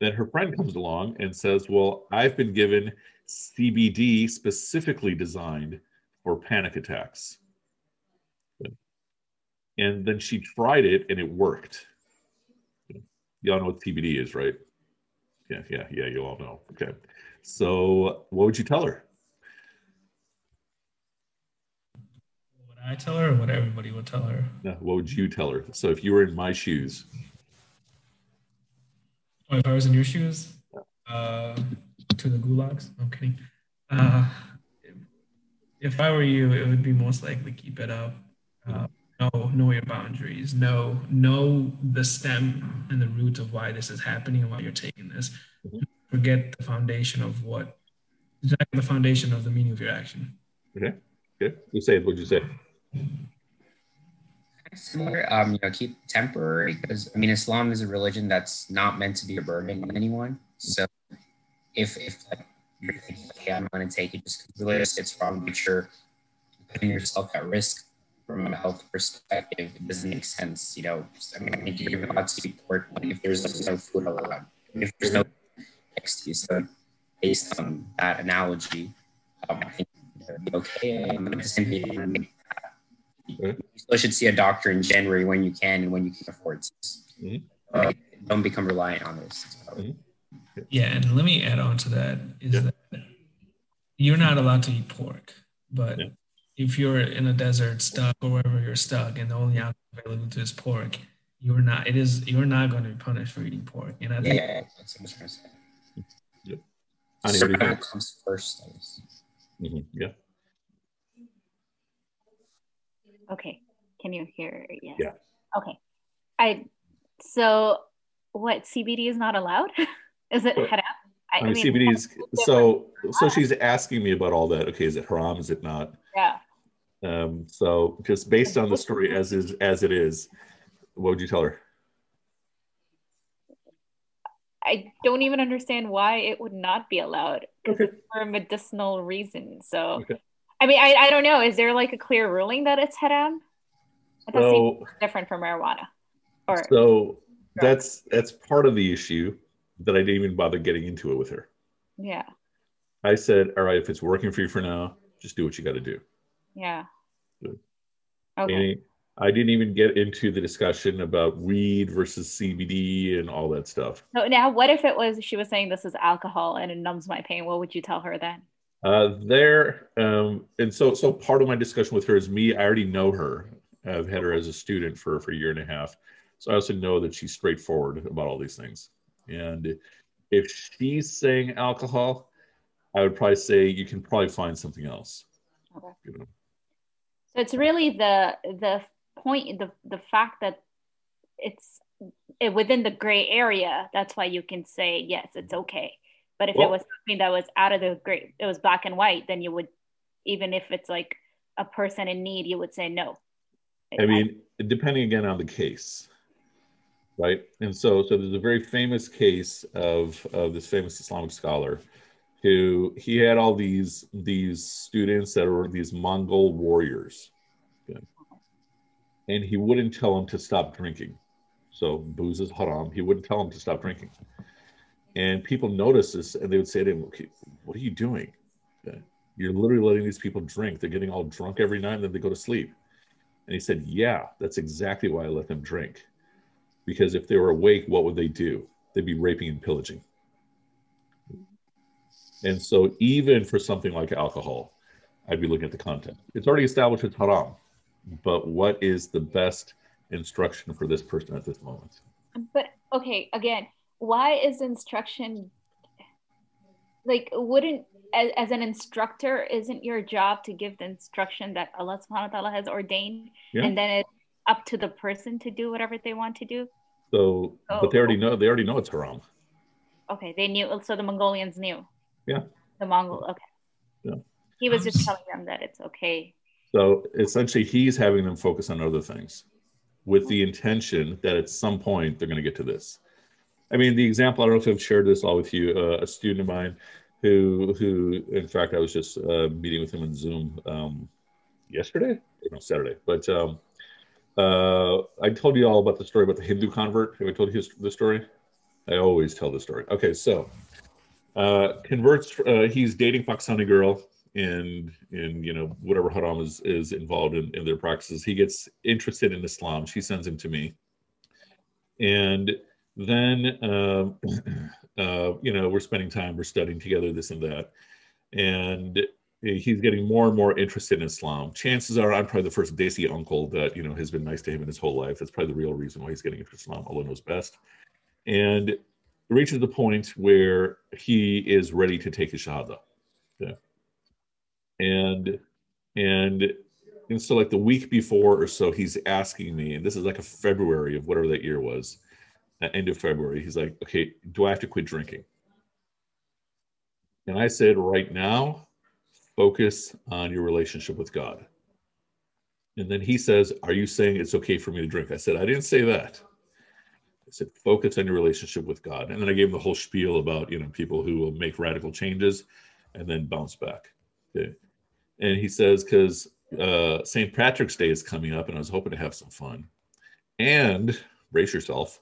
then her friend comes along and says well i've been given cbd specifically designed for panic attacks and then she tried it and it worked. Y'all know what CBD is, right? Yeah, yeah, yeah. You all know. Okay. So, what would you tell her? What I tell her, or what everybody would tell her? Yeah. what would you tell her? So, if you were in my shoes, oh, if I was in your shoes, uh, to the gulags. I'm kidding. Uh, if I were you, it would be most likely keep it up. Know know your boundaries know know the stem and the root of why this is happening and why you're taking this. Mm-hmm. forget the foundation of what exactly the foundation of the meaning of your action. Okay good. You say what'd you say? Similar um you know keep temporary because i mean islam is a religion that's not meant to be a burden on anyone. So if if like, you're thinking okay i'm going to take it just because it's from nature putting yourself at risk from a health perspective, it doesn't make sense. You know, I mean, if you're allowed to eat pork if there's no food allowed, if there's no next to you. So, based on that analogy, um, I think okay. And at the same time, you still should see a doctor in January when you can and when you can afford to. Mm-hmm. Uh, don't become reliant on this. Mm-hmm. Yeah, and let me add on to that is yeah. that you're not allowed to eat pork, but yeah if you're in a desert stuck or wherever you're stuck and the only option available to is pork, you're not it is you're not going to be punished for eating pork. And I think yeah, that's what I'm saying. Yep. Survival comes first. Mm-hmm. Yeah. Okay. Can you hear? Yes. Yeah. Okay. I so what CBD is not allowed? is it head up? I, I mean, CBD is so so she's asking me about all that. Okay, is it haram? Is it not? Yeah. Um, so just based on the story as is as it is, what would you tell her? I don't even understand why it would not be allowed okay. for medicinal reasons. So, okay. I mean, I, I don't know. Is there like a clear ruling that it's haram? That so, different from marijuana. Or so that's that's part of the issue that I didn't even bother getting into it with her. Yeah. I said, all right, if it's working for you for now, just do what you got to do. Yeah. Good. Okay. And I didn't even get into the discussion about weed versus CBD and all that stuff. So now, what if it was she was saying this is alcohol and it numbs my pain? What would you tell her then? Uh, there, um, and so so part of my discussion with her is me. I already know her. I've had her as a student for for a year and a half, so I also know that she's straightforward about all these things. And if she's saying alcohol, I would probably say you can probably find something else. Okay. You know? So it's really the the point the the fact that it's it, within the gray area. That's why you can say yes, it's okay. But if well, it was something that was out of the gray, it was black and white, then you would, even if it's like a person in need, you would say no. I mean, depending again on the case, right? And so, so there's a very famous case of of this famous Islamic scholar who he had all these these students that were these Mongol warriors, okay? and he wouldn't tell them to stop drinking. So booze is haram. He wouldn't tell them to stop drinking, and people noticed this, and they would say to him, okay, "What are you doing? Okay? You're literally letting these people drink. They're getting all drunk every night, and then they go to sleep." And he said, "Yeah, that's exactly why I let them drink, because if they were awake, what would they do? They'd be raping and pillaging." And so, even for something like alcohol, I'd be looking at the content. It's already established it's haram, but what is the best instruction for this person at this moment? But okay, again, why is instruction like wouldn't as, as an instructor isn't your job to give the instruction that Allah subhanahu wa ta'ala has ordained yeah. and then it's up to the person to do whatever they want to do? So, so but they oh. already know they already know it's haram. Okay, they knew so the Mongolians knew. Yeah. The Mongol. Okay. Yeah. He was just telling them that it's okay. So essentially, he's having them focus on other things. with the intention that at some point they're going to get to this. I mean, the example, I don't know if I've shared this all with you, uh, a student of mine who, who, in fact, I was just uh, meeting with him on Zoom um, yesterday, no, Saturday, but um, uh, I told you all about the story about the Hindu convert. Have I told you the story? I always tell the story. Okay, so uh, converts. Uh, he's dating Pakistani girl, and and you know whatever haram is is involved in, in their practices. He gets interested in Islam. She sends him to me, and then uh, uh, you know we're spending time, we're studying together, this and that, and he's getting more and more interested in Islam. Chances are I'm probably the first Desi uncle that you know has been nice to him in his whole life. That's probably the real reason why he's getting into Islam. Allah knows best and reaches the point where he is ready to take his shahada. Yeah. And and and so like the week before or so, he's asking me, and this is like a February of whatever that year was, uh, end of February. He's like, okay, do I have to quit drinking? And I said, right now, focus on your relationship with God. And then he says, Are you saying it's okay for me to drink? I said, I didn't say that said, focus on your relationship with God. And then I gave him the whole spiel about, you know, people who will make radical changes and then bounce back. Okay. And he says, because uh, St. Patrick's Day is coming up and I was hoping to have some fun. And brace yourself,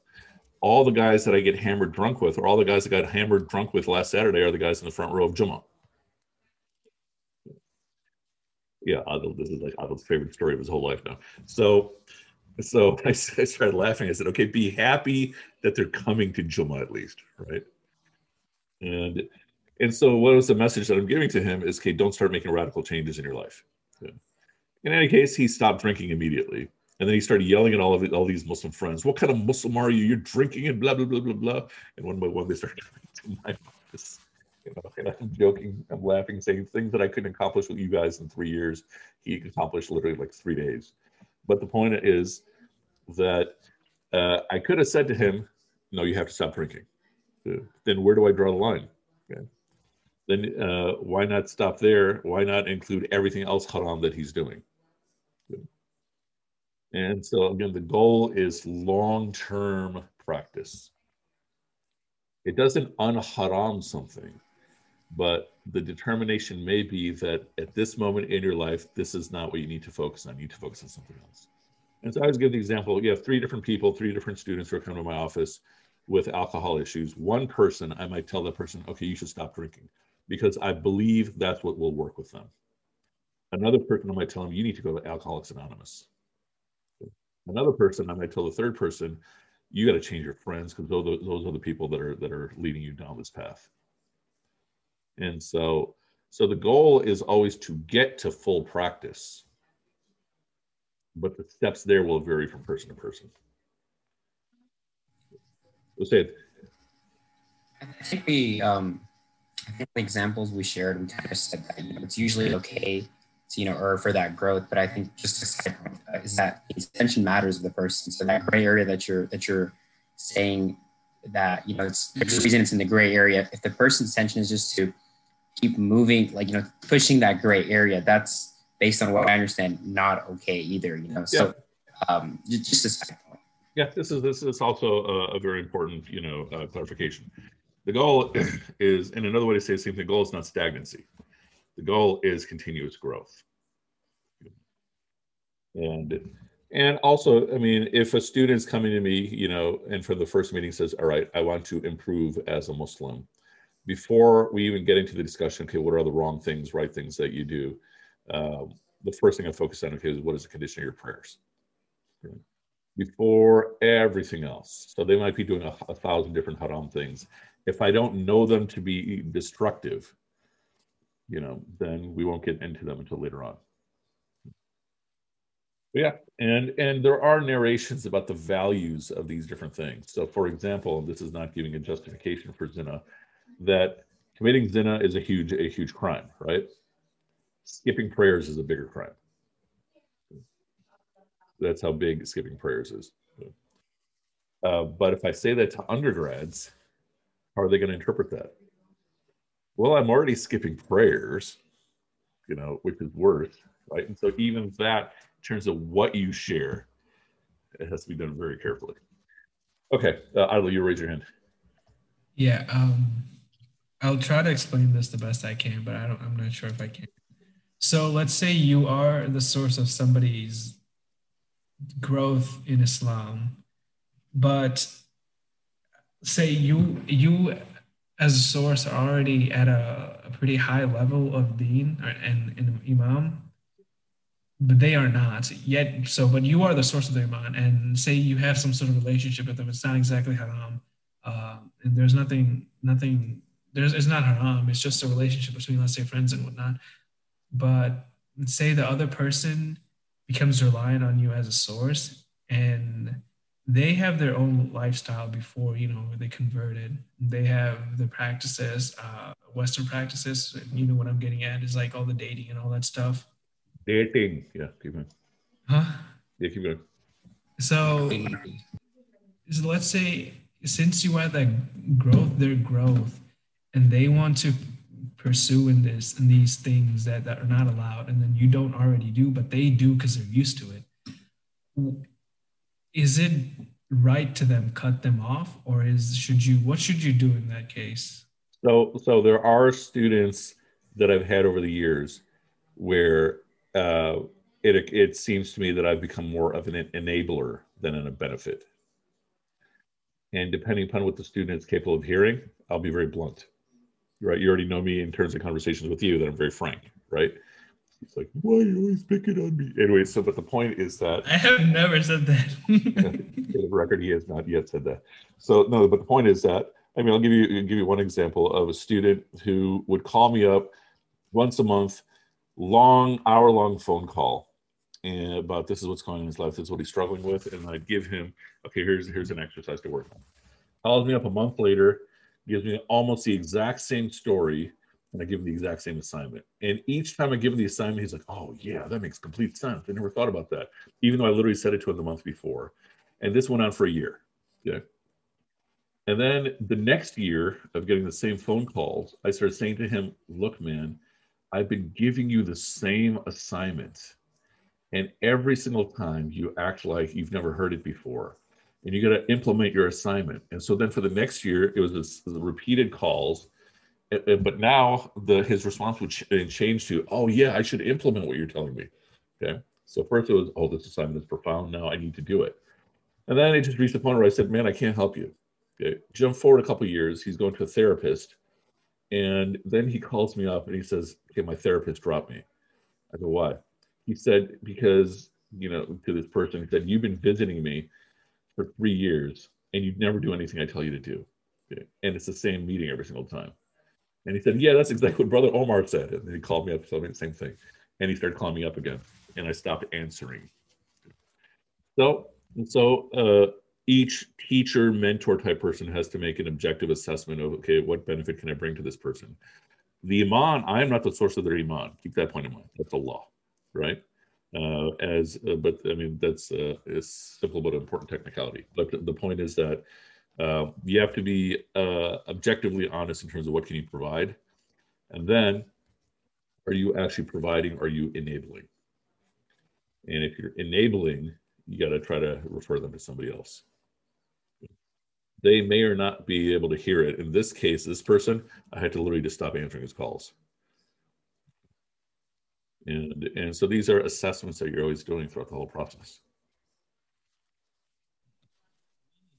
all the guys that I get hammered drunk with, or all the guys that got hammered drunk with last Saturday, are the guys in the front row of Jummah. Yeah, this is like Adil's favorite story of his whole life now. So, so I, I, started laughing. I said, okay, be happy that they're coming to Jummah at least, right? And and so what was the message that I'm giving to him is, okay, don't start making radical changes in your life. Yeah. In any case, he stopped drinking immediately. And then he started yelling at all of it, all these Muslim friends, what kind of Muslim are you? You're drinking and blah, blah, blah, blah, blah. And one by one, they started coming to my office. You know, and I'm joking, I'm laughing, saying things that I couldn't accomplish with you guys in three years, he accomplished literally like three days. But the point is that uh, I could have said to him, "No, you have to stop drinking." Then where do I draw the line? Okay. Then uh, why not stop there? Why not include everything else haram that he's doing? And so again, the goal is long-term practice. It doesn't unharam something, but the determination may be that at this moment in your life, this is not what you need to focus on. You need to focus on something else. And so I always give the example, you have three different people, three different students who are coming to my office with alcohol issues. One person, I might tell that person, okay, you should stop drinking because I believe that's what will work with them. Another person, I might tell them, you need to go to Alcoholics Anonymous. Another person, I might tell the third person, you got to change your friends because those, those are the people that are that are leading you down this path. And so, so the goal is always to get to full practice but the steps there will vary from person to person. It. I think we, um, I think the examples we shared, we kind of said that you know, it's usually okay to, you know, or for that growth. But I think just a side is that intention matters of the person. So that gray area that you're that you're saying that you know it's there's reason it's in the gray area. If the person's intention is just to keep moving, like you know, pushing that gray area, that's based on what I understand, not okay either. You know, so yeah. um, just a second point. Yeah, this is this is also a, a very important you know uh, clarification. The goal is, and another way to say the same thing. The goal is not stagnancy. The goal is continuous growth. And and also, I mean, if a student's coming to me, you know, and from the first meeting says, "All right, I want to improve as a Muslim," before we even get into the discussion, okay, what are the wrong things, right things that you do? Um, the first thing I focus on is what is the condition of your prayers before everything else. So they might be doing a, a, thousand different haram things. If I don't know them to be destructive, you know, then we won't get into them until later on. Yeah, and and there are narrations about the values of these different things. So, for example, this is not giving a justification for zina, that committing zina is a huge a huge crime, right? Skipping prayers is a bigger crime. That's how big skipping prayers is. Uh, but if I say that to undergrads, how are they going to interpret that? Well, I'm already skipping prayers, you know, which is worse, right? And so even that, in terms of what you share, It has to be done very carefully. Okay, uh, Adil, you raise your hand. Yeah, um, I'll try to explain this the best I can, but I don't. I'm not sure if I can. So let's say you are the source of somebody's growth in Islam, but say you you as a source are already at a, a pretty high level of deen and, and iman, but they are not yet. So, but you are the source of the iman, and say you have some sort of relationship with them. It's not exactly haram, uh, and there's nothing, nothing. There's it's not haram. It's just a relationship between, let's say, friends and whatnot. But say the other person becomes reliant on you as a source, and they have their own lifestyle before you know they converted. They have the practices, uh, Western practices. You know what I'm getting at is like all the dating and all that stuff Dating. Yeah, keep going. Huh? Yeah, keep going. So, so let's say since you had that growth, their growth, and they want to pursue in this and these things that, that are not allowed, and then you don't already do, but they do because they're used to it. Is it right to them cut them off, or is should you what should you do in that case? So, so there are students that I've had over the years where uh, it it seems to me that I've become more of an enabler than in a benefit. And depending upon what the student is capable of hearing, I'll be very blunt. Right? You already know me in terms of conversations with you that I'm very frank. Right? It's like, why are you always picking on me? Anyway, so but the point is that I have never said that. the record, he has not yet said that. So no, but the point is that I mean, I'll give you give you one example of a student who would call me up once a month long hour long phone call and about this is what's going on in his life this is what he's struggling with and i'd give him okay here's here's an exercise to work on calls me up a month later gives me almost the exact same story and i give him the exact same assignment. And each time i give him the assignment he's like oh yeah that makes complete sense. I never thought about that. Even though i literally said it to him the month before. And this went on for a year. Okay and then the next year of getting the same phone calls i started saying to him look man I've been giving you the same assignment. And every single time you act like you've never heard it before. And you got to implement your assignment. And so then for the next year, it was this, the repeated calls. But now the his response would ch- change to, oh, yeah, I should implement what you're telling me. Okay. So first it was, oh, this assignment is profound. Now I need to do it. And then it just reached the point where I said, man, I can't help you. Okay. Jump forward a couple years. He's going to a therapist and then he calls me up and he says, Okay, my therapist dropped me. I go, Why? He said, Because, you know, to this person, he said, You've been visiting me for three years and you never do anything I tell you to do. And it's the same meeting every single time. And he said, Yeah, that's exactly what Brother Omar said. And he called me up, told me the same thing. And he started calling me up again. And I stopped answering. So, so uh, each teacher mentor type person has to make an objective assessment of okay what benefit can i bring to this person the iman i am not the source of their iman keep that point in mind that's a law right uh, as uh, but i mean that's uh, simple but important technicality but the point is that uh, you have to be uh, objectively honest in terms of what can you provide and then are you actually providing are you enabling and if you're enabling you got to try to refer them to somebody else they may or not be able to hear it. In this case, this person, I had to literally just stop answering his calls. And, and so these are assessments that you're always doing throughout the whole process.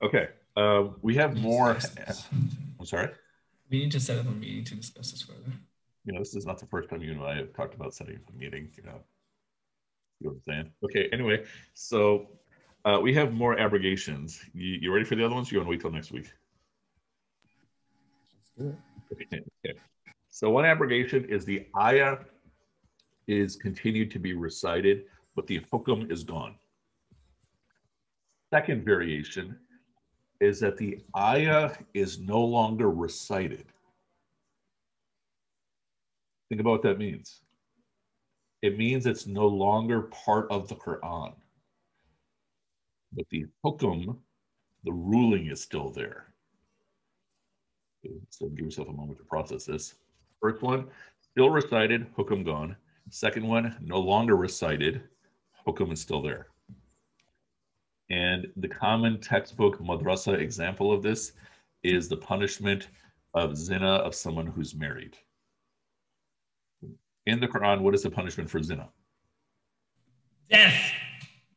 Okay, uh, we have more. I'm sorry? We need to set up a meeting to discuss this further. You know, this is not the first time you and I have talked about setting up a meeting, you know. You know what I'm saying? Okay, anyway, so uh, we have more abrogations. You, you ready for the other ones? You want to wait till next week? Okay. okay. So one abrogation is the ayah is continued to be recited, but the hukum is gone. Second variation is that the ayah is no longer recited. Think about what that means. It means it's no longer part of the Quran. But the hukum, the ruling is still there. So give yourself a moment to process this. First one, still recited, hukum gone. Second one, no longer recited, hukum is still there. And the common textbook madrasa example of this is the punishment of zina of someone who's married. In the Quran, what is the punishment for zina? Death.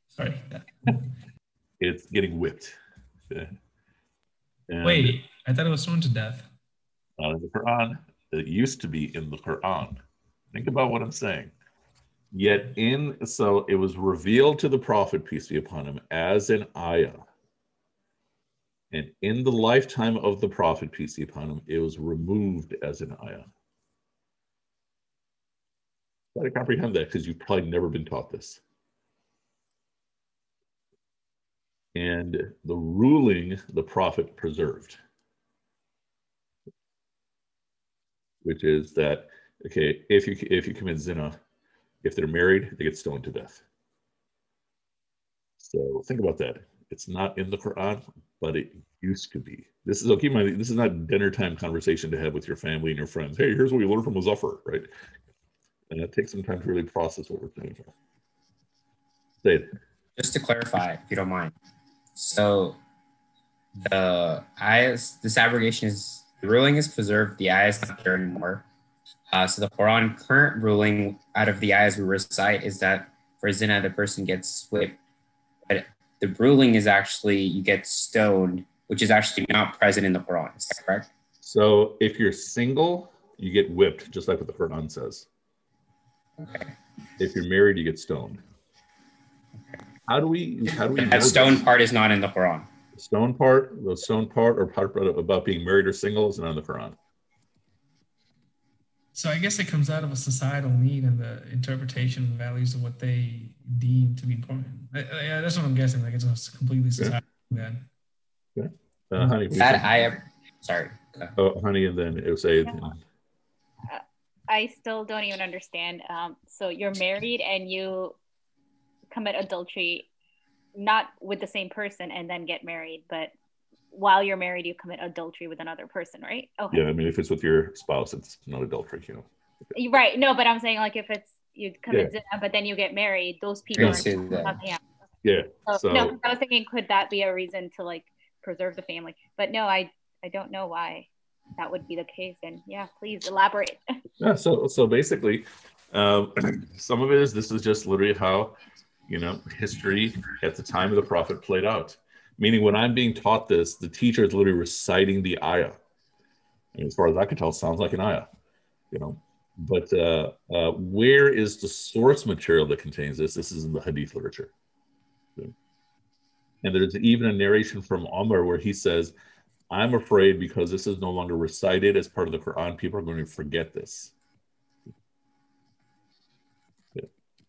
Sorry. It's getting whipped. And Wait, I thought it was thrown to death. Not in the Quran. It used to be in the Quran. Think about what I'm saying. Yet in so it was revealed to the Prophet, peace be upon him, as an ayah. And in the lifetime of the Prophet, peace be upon him, it was removed as an ayah. Try to comprehend that because you've probably never been taught this. And the ruling the Prophet preserved. which is that okay, if you if you commit zina, if they're married, they get stoned to death. So think about that. It's not in the Quran, but it used to be. This is okay. My this is not dinner time conversation to have with your family and your friends. Hey, here's what we learned from Muzaffar, right? And it takes some time to really process what we're saying. Say it. Just to clarify, if you don't mind. So the ayahs, this abrogation is the ruling is preserved, the ayah is not there anymore. Uh, so the Quran current ruling out of the ayahs we recite is that for zina, the person gets whipped. But the ruling is actually you get stoned, which is actually not present in the Quran. Is that correct? So if you're single, you get whipped, just like what the Quran says. Okay. If you're married, you get stoned. Okay. How do we? How do we? That stone this? part is not in the Quran. The stone part, the stone part, or part about being married or single is not in the Quran. So I guess it comes out of a societal need and the interpretation and values of what they deem to be important. I, I, yeah, that's what I'm guessing. Like it's a completely societal then. Uh, honey, please. That ayah, sorry. Uh, oh, honey, and then it was a. I still don't even understand. Um, so you're married and you commit adultery, not with the same person and then get married, but while you're married, you commit adultery with another person, right? Okay. Yeah, I mean, if it's with your spouse, it's not adultery, you know. You're Right. No, but I'm saying like if it's you commit Yeah. zina, but then you get married, those people are see yeah. Yeah. So, So no, I was thinking, could that be a reason to like preserve the family? But no, I I don't know why that would be the case. And yeah, please elaborate. yeah, so so basically, um, some of it is this is just literally how you know history at the time of the prophet played out. Meaning, when I'm being taught this, the teacher is literally reciting the ayah. And as far as I can tell, it sounds like an ayah, you know. But uh, uh, where is the source material that contains this? This is in the hadith literature. And there's even a narration from Omar where he says, I'm afraid because this is no longer recited as part of the Quran, people are going to forget this.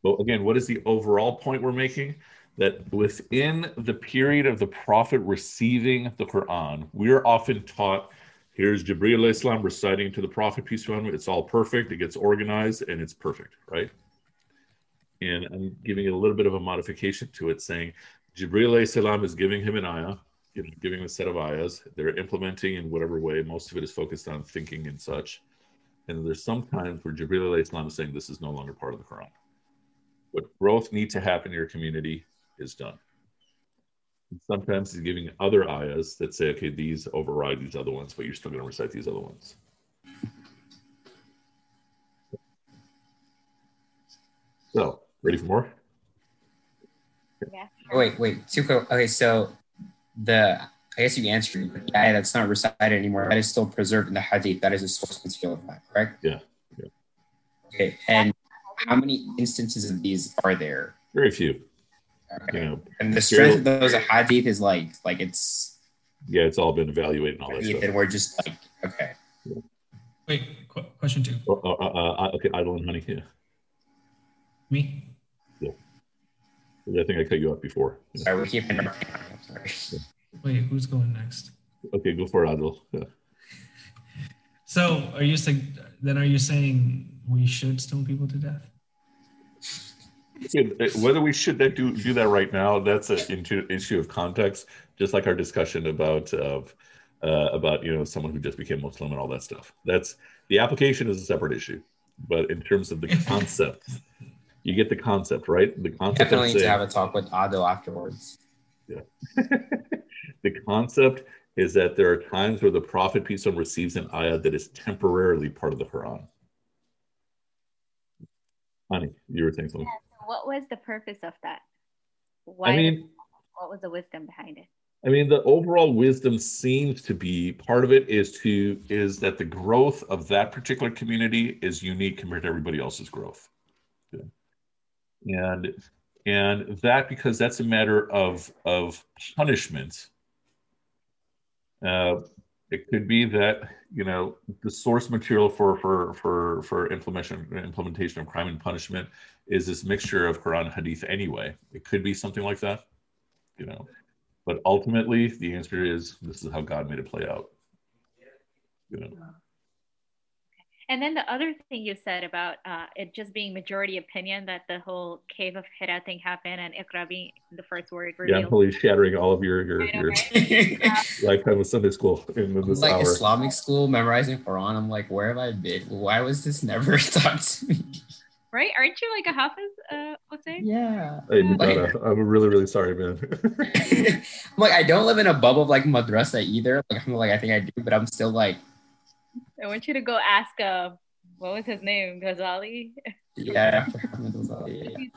But again, what is the overall point we're making? That within the period of the Prophet receiving the Quran, we're often taught here's alayhi salam reciting to the Prophet, peace be upon him. It's all perfect, it gets organized, and it's perfect, right? And I'm giving it a little bit of a modification to it, saying alayhi salam is giving him an ayah, giving him a set of ayahs. They're implementing in whatever way. Most of it is focused on thinking and such. And there's some times where Jibreel alayhi salam is saying this is no longer part of the Quran. What growth needs to happen in your community is done. And sometimes he's giving other ayahs that say, okay, these override these other ones, but you're still going to recite these other ones. So, ready for more? yeah. Oh, wait, wait. Too quick. Okay, so the I guess you answered it, but the ayah that's not recited anymore. That is still preserved in the hadith. That is a source material of that, correct? Yeah, yeah. Okay, and how many instances of these are there? Very few. Okay. You know, And the strength of those hadith is like like it's yeah, it's all been evaluated and all that hadith, stuff. and we're just like okay. Wait, qu- question two. Oh, uh, uh, uh, okay, Adil and Hani. Yeah, Me? Yeah. I think I cut you off before. Yeah. Sorry, we keep interrupting. I'm sorry. Wait, who's going next? Okay, go for it, Adil. Yeah. So are you saying then are you saying we should stone people to death? Okay, Whether we should that do do that right now, that's an into, issue of context. Just like our discussion about of uh, about you know someone who just became Muslim and all that stuff. That's the application is a separate issue, but in terms of the concept, you get the concept right. The concept. Definitely need to have a talk with Ado afterwards. Yeah. the concept is that there are times where the Prophet, peace on receives an ayah that is temporarily part of the Quran. Honey, you were saying something. Yeah, what was the purpose of that? Why I mean, what was the wisdom behind it? I mean, the overall wisdom seems to be part of it is to is that the growth of that particular community is unique compared to everybody else's growth, and and that because that's a matter of of punishment. Uh, it could be that you know the source material for for for for implementation implementation of crime and punishment is this mixture of Quran and Hadith anyway. It could be something like that, you know. But ultimately, the answer is this is how God made it play out. You know. And then the other thing you said about uh, it just being majority opinion that the whole cave of Hira thing happened and Iqra being the first word Yeah, I'm totally shattering all of your your, I know, your right? lifetime of Sunday school in this like hour. Islamic school memorizing Quran. I'm like, where have I been? Why was this never taught to me? Right? Aren't you like a Hafiz, uh, Hossein? Yeah. Hey, Like- I'm really really sorry, man. I'm like, I don't live in a bubble of like madrasa either. Like, I'm like, I think I do, but I'm still like, I want you to go ask, uh, what was his name? Ghazali? yeah. He's still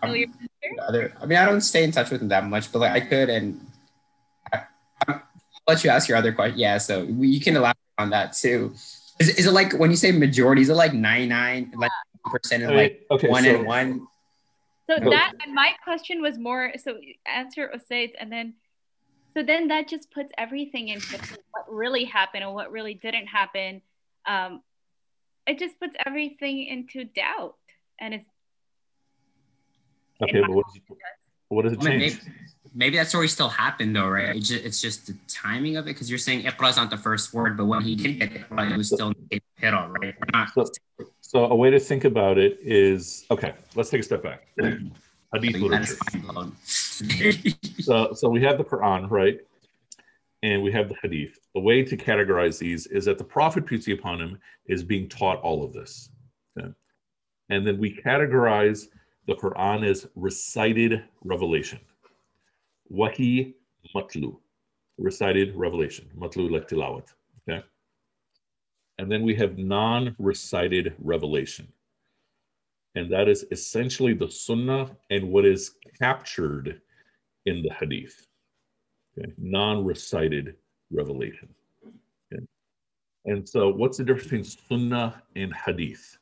I'm- your sister? other I mean I don't stay in touch with him that much, but like I could and I, I'll let you ask your other question. Yeah, so we, you can elaborate on that too. Is, is it like when you say majority, is it like 99 like percent I mean, like okay, one so, and one? So No. that and my question was more so answer Usaid's and then so then that just puts everything into what really happened and what really didn't happen. Um, it just puts everything into doubt, and it's okay, but what does it, what does it I mean, change? Maybe, that story still happened though, right? It's just, it's just the timing of it because you're saying Iqra is not the first word, but when he did get Iqra, it was still Hira, right? Not, So, so a way to think about it is okay. Let's take a step back. Hadith literature. So, so we have the Quran, right? And we have the Hadith. The way to categorize these is that the Prophet, peace be upon him, is being taught all of this. Okay? And then we categorize the Quran as recited revelation. Wahi matlu, recited revelation. Matlu like tilawat. Okay. And then we have non recited revelation. And that is essentially the Sunnah and what is captured in the Hadith. Okay. Non recited revelation. Okay. And so, what's the difference between Sunnah and Hadith?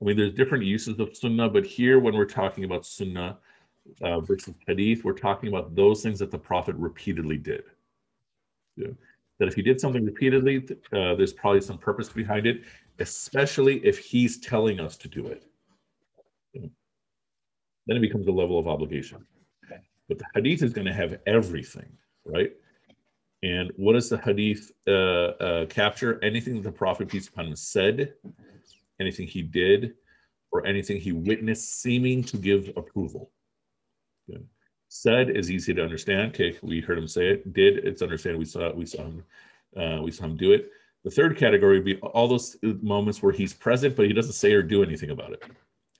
I mean, there's different uses of Sunnah, but here, when we're talking about Sunnah uh, versus Hadith, we're talking about those things that the Prophet repeatedly did. Yeah. That if he did something repeatedly, uh, there's probably some purpose behind it, especially if he's telling us to do it. Yeah. Then it becomes a level of obligation. But the Hadith is going to have everything, right? And what does the Hadith uh, uh, capture? Anything that the Prophet, peace upon him, said, anything he did, or anything he witnessed seeming to give approval. Said is easy to understand. Okay, we heard him say it. Did it's understand. We saw we saw him uh, we saw him do it. The third category would be all those moments where he's present, but he doesn't say or do anything about it.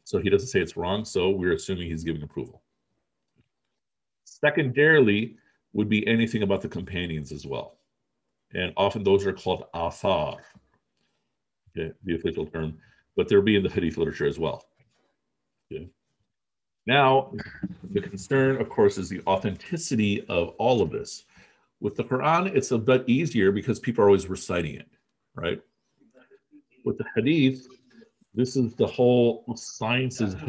So he doesn't say it's wrong. So we're assuming he's giving approval. Secondarily, would be anything about the companions as well, and often those are called athar, okay, the official term, but they'll be in the hadith literature as well. Now, the concern, of course, is the authenticity of all of this. With the Quran, it's a bit easier because people are always reciting it, right? With the Hadith, this is the whole sciences of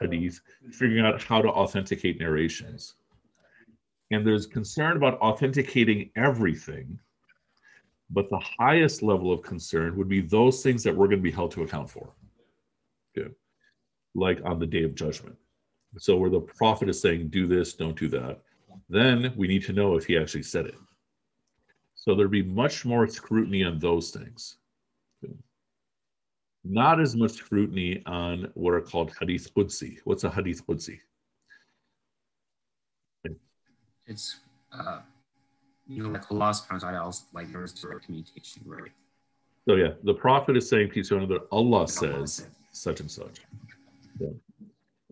Hadith, figuring out how to authenticate narrations. And there's concern about authenticating everything, but the highest level of concern would be those things that we're going to be held to account for. Okay. Like on the day of judgment. So where the prophet is saying, do this, don't do that, then we need to know if he actually said it. So there'd be much more scrutiny on those things. Not as much scrutiny on what are called hadith qudsi. What's a hadith qudsi? it's uh you know like Allah subhanahu wa ta'ala like there's direct communication, right? So yeah, the prophet is saying peace be upon him that Allah says such and such. Yeah.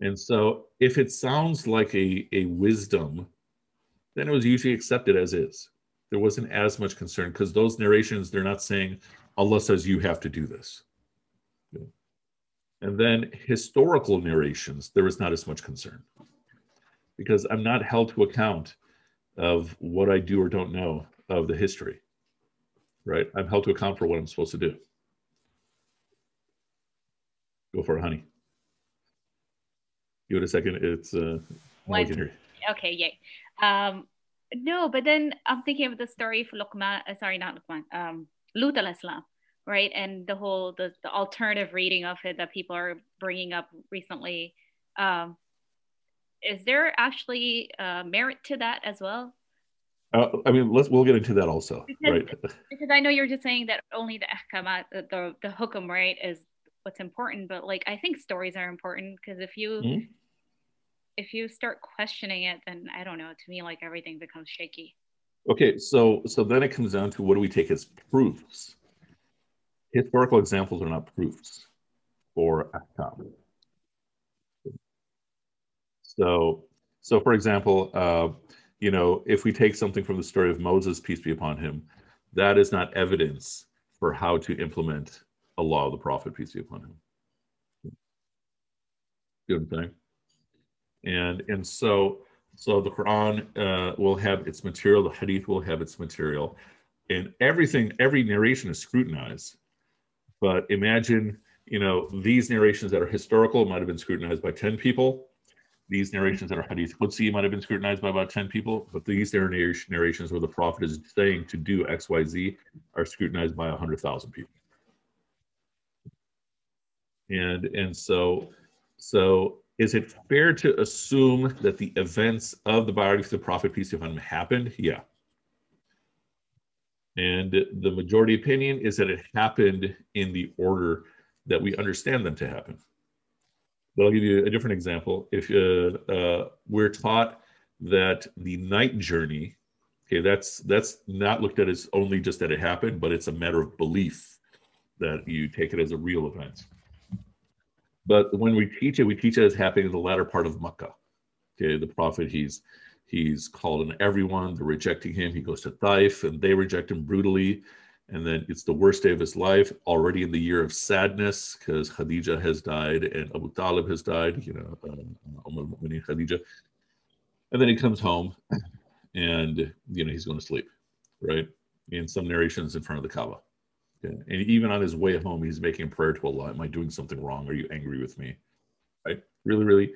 And so if it sounds like a, a wisdom then it was usually accepted as is. There wasn't as much concern because those narrations, they're not saying Allah says you have to do this. And then historical narrations, there was not as much concern because I'm not held to account of what I do or don't know of the history, right? I'm held to account for what I'm supposed to do. Go for it, honey. Give it a second. It's uh, What? okay, yay. Um, no, but then I'm thinking of the story for Luqman. Uh, sorry, not Luqman. Um, Lut alayhi salam, right? And the whole the, the alternative reading of it that people are bringing up recently. Um, is there actually uh, merit to that as well? Uh, I mean, let's we'll get into that also, Because- right? Because I know you're just saying that only the ahkamat, the the, the hukum, right, is what's important. But like, I think stories are important because if you Mhm. If you start questioning it, then I don't know. To me, like everything becomes shaky. Okay, so so then it comes down to what do we take as proofs? Historical examples are not proofs for ahkam. So so for example, uh, you know, if we take something from the story of Moses, peace be upon him, that is not evidence for how to implement a law of the prophet, peace be upon him. You know what I'm saying? And and so so the Quran uh, will have its material, the Hadith will have its material, and everything, every narration is scrutinized. But imagine, you know, these narrations that are historical might have been scrutinized by 10 people. These narrations that are Hadith Qudsi might have been scrutinized by about 10 people. But these narration- narrations where the Prophet is saying to do X, Y, Z are scrutinized by 100,000 people. And, and so, so is it fair to assume that the events of the biography of the prophet peace be upon him happened? Yeah. And the majority opinion is that it happened in the order that we understand them to happen. But i'll give you a different example. If uh, uh, we're taught that the night journey okay that's that's not looked at as only just that it happened but it's a matter of belief that you take it as a real event but when we teach it, we teach it as happening in the latter part of Makkah. Okay, the prophet, he's he's called on everyone, they're rejecting him. He goes to Taif and they reject him brutally. And then it's the worst day of his life, already in the year of sadness, because Khadija has died and Abu Talib has died, you know, um, Umm Khadija. And then he comes home and, you know, he's going to sleep, right? In some narrations in front of the Kaaba. Okay. And even on his way home, he's making prayer to Allah. Am I doing something wrong? Are you angry with me? Right? Really, really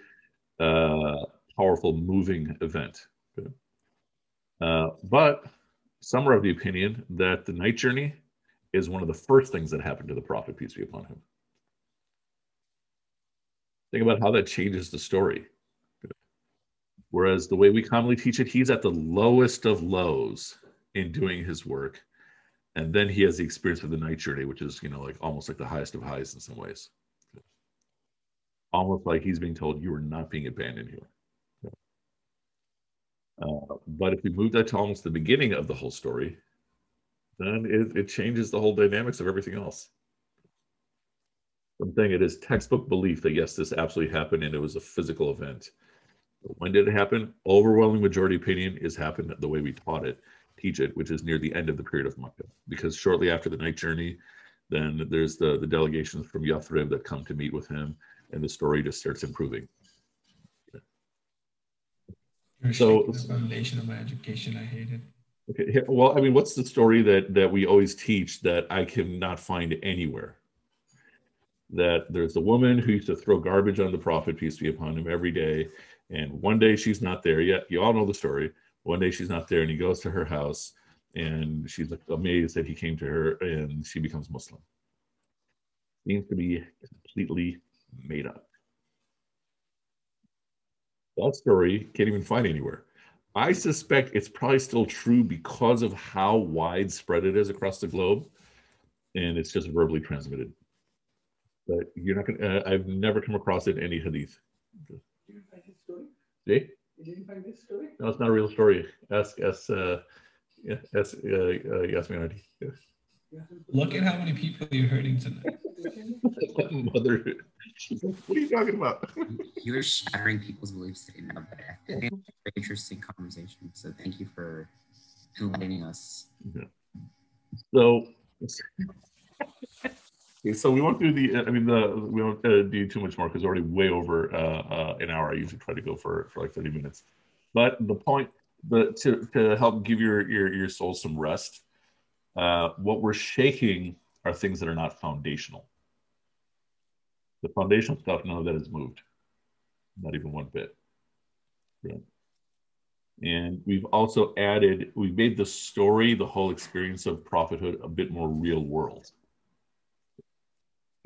uh, powerful, moving event. Uh, but some are of the opinion that the night journey is one of the first things that happened to the Prophet, peace be upon him. Think about how that changes the story. Whereas the way we commonly teach it, he's at the lowest of lows in doing his work and then he has the experience of the night journey which is you know like almost like the highest of highs in some ways. Almost like he's being told you are not being abandoned here. Uh, but if we move that to almost the beginning of the whole story then it, it changes the whole dynamics of everything else. I'm saying it is textbook belief that yes this absolutely happened and it was a physical event. But when did it happen? Overwhelming majority opinion is happened the way we taught it teach it, which is near the end of the period of Makkah. Because shortly after the night journey, then there's the, the delegations from Yathrib that come to meet with him, and the story just starts improving. You're So- the foundation of my education. I hate it. Okay, well, I mean, what's the story that that we always teach that I cannot find anywhere? That there's a woman who used to throw garbage on the prophet, peace be upon him, every day, and one day she's not there yet. You all know the story. One day she's not there, and he goes to her house, and she's amazed that he came to her, and she becomes Muslim. Seems to be completely made up. That story can't even find anywhere. I suspect it's probably still true because of how widespread it is across the globe, and it's just verbally transmitted. But you're not gonna. Uh, I've never come across it in any hadith. Did you find this story? See? Did you find this story? No, it's not a real story. Ask, ask, uh, yeah, ask, uh, uh, Yasmin Auntie. Look at how many people you're hurting tonight. Mother, what are you talking about? You're shattering people's beliefs today now, but I think interesting conversation. So thank you for enlightening us. So, okay, so we won't do the. I mean, the we won't uh, do too much more because already way over uh, uh, an hour. I usually try to go for for like thirty minutes. But the point, the to to help give your your your soul some rest, uh, what we're shaking are things that are not foundational. The foundational stuff, none of that has moved, not even one bit. Yeah. And we've also added, we've made the story, the whole experience of prophethood a bit more real world.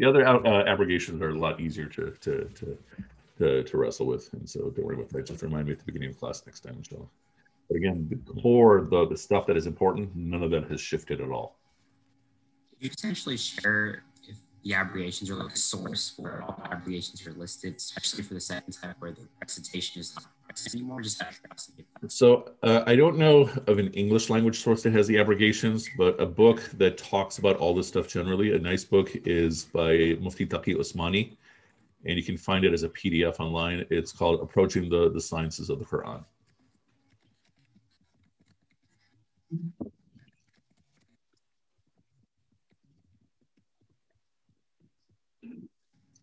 The other uh, abrogations are a lot easier to, to, to, to, to wrestle with. And so don't worry about that. Just remind me at the beginning of class next time, inshallah. But again, the core, the, the stuff that is important, none of that has shifted at all. Could you essentially share if the abrogations are like a source where all abrogations are listed, especially for the second type where the recitation is not anymore? Just curiosity. So uh, I don't know of an English language source that has the abrogations, but a book that talks about all this stuff generally, a nice book is by Mufti Taqi Usmani, and you can find it as a PDF online. It's called Approaching the, the Sciences of the Quran.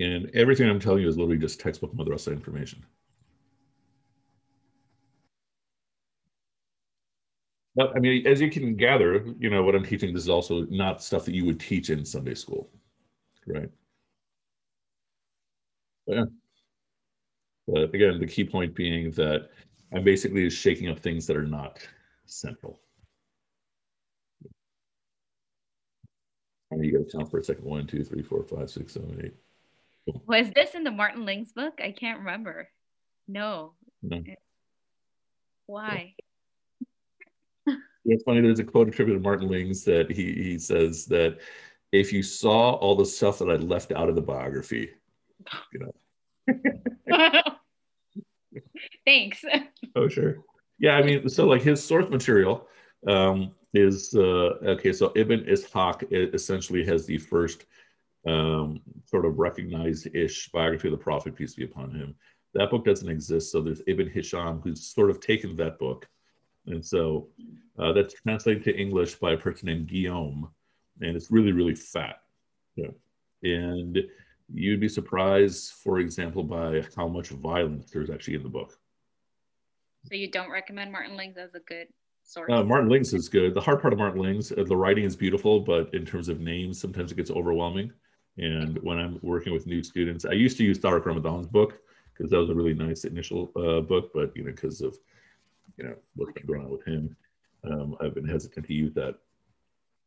And everything I'm telling you is literally just textbook madrasa information. I mean, as you can gather, you know, what I'm teaching, this is also not stuff that you would teach in Sunday school, right? But, yeah. but again, the key point being that I'm basically shaking up things that are not central. And you got to count for a second. One, two, three, four, five, six, seven, eight. Was this in the Martin Lings book? I can't remember. No. No. Why? It's funny. There's a quote attributed to Martin Lings that he he says that if you saw all the stuff that I left out of the biography, you know. Thanks. Oh sure. Yeah, I mean, so like his source material um, is uh, okay. So Ibn Ishaq essentially has the first um, sort of recognized-ish biography of the Prophet, peace be upon him. That book doesn't exist. So there's Ibn Hisham, who's sort of taken that book. And so uh, that's translated to English by a person named Guillaume. And it's really, really fat. Yeah. And you'd be surprised, for example, by how much violence there's actually in the book. So you don't recommend Martin Lings as a good source? Uh, Martin Lings is good. The hard part of Martin Lings, uh, the writing is beautiful, but in terms of names, sometimes it gets overwhelming. And when I'm working with new students, I used to use Tariq Ramadan's book because that was a really nice initial uh, book, but you know, because of you know what's been going on with him, um, I've been hesitant to use that.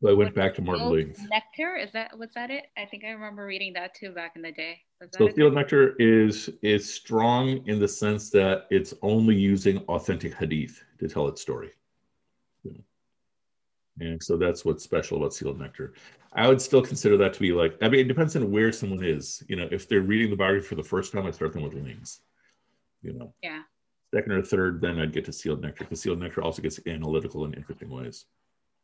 So I went back to Martin Lings. Nectar is that was that it? I think I remember reading that too back in the day. So Sealed Nectar is is strong in the sense that it's only using authentic hadith to tell its story. And so that's what's special about sealed nectar. I would still consider that to be like, I mean, it depends on where someone is. You know, if they're reading the biography for the first time, I start them with Lings. You know, yeah. Second or third, then I'd get to sealed nectar because sealed nectar also gets analytical in interesting ways.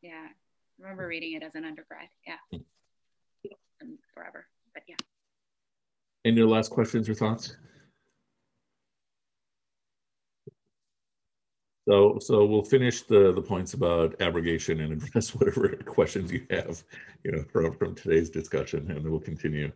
Yeah. I remember reading it as an undergrad. Yeah. Hmm. And forever. But yeah. Any last questions or thoughts? So, so we'll finish the, the points about abrogation and address whatever questions you have, you know, from, from today's discussion, and then we'll continue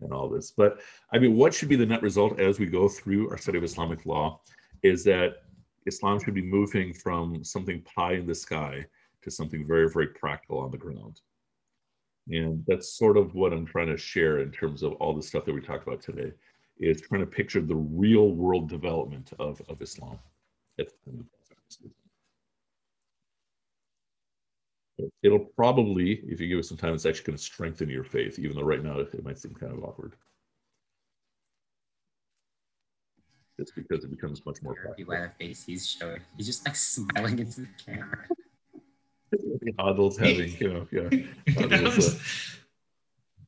and all this. But I mean, what should be the net result as we go through our study of Islamic law is that Islam should be moving from something pie in the sky to something very, very practical on the ground. And that's sort of what I'm trying to share in terms of all the stuff that we talked about today, is trying to picture the real world development of, of Islam. It'll probably, if you give it some time, it's actually going to strengthen your faith, even though right now it might seem kind of awkward. It's because it becomes much more practical. By the face he's showing, he's just like smiling into the camera. Adil's having, you know, yeah. Adil's, uh,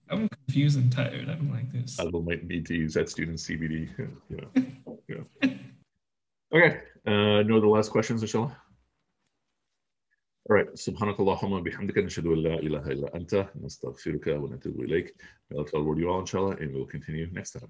I'm confused and tired. I don't like this. Adil might need to use that student CBD. You know, yeah. Okay. Uh, no other last questions, inshallah? All right. سبحانك اللهم بحمدك نشهد أن لا إله إلا أنت نستغفرك ونتوب إليك. I'll tell you all inshallah and we'll continue next time.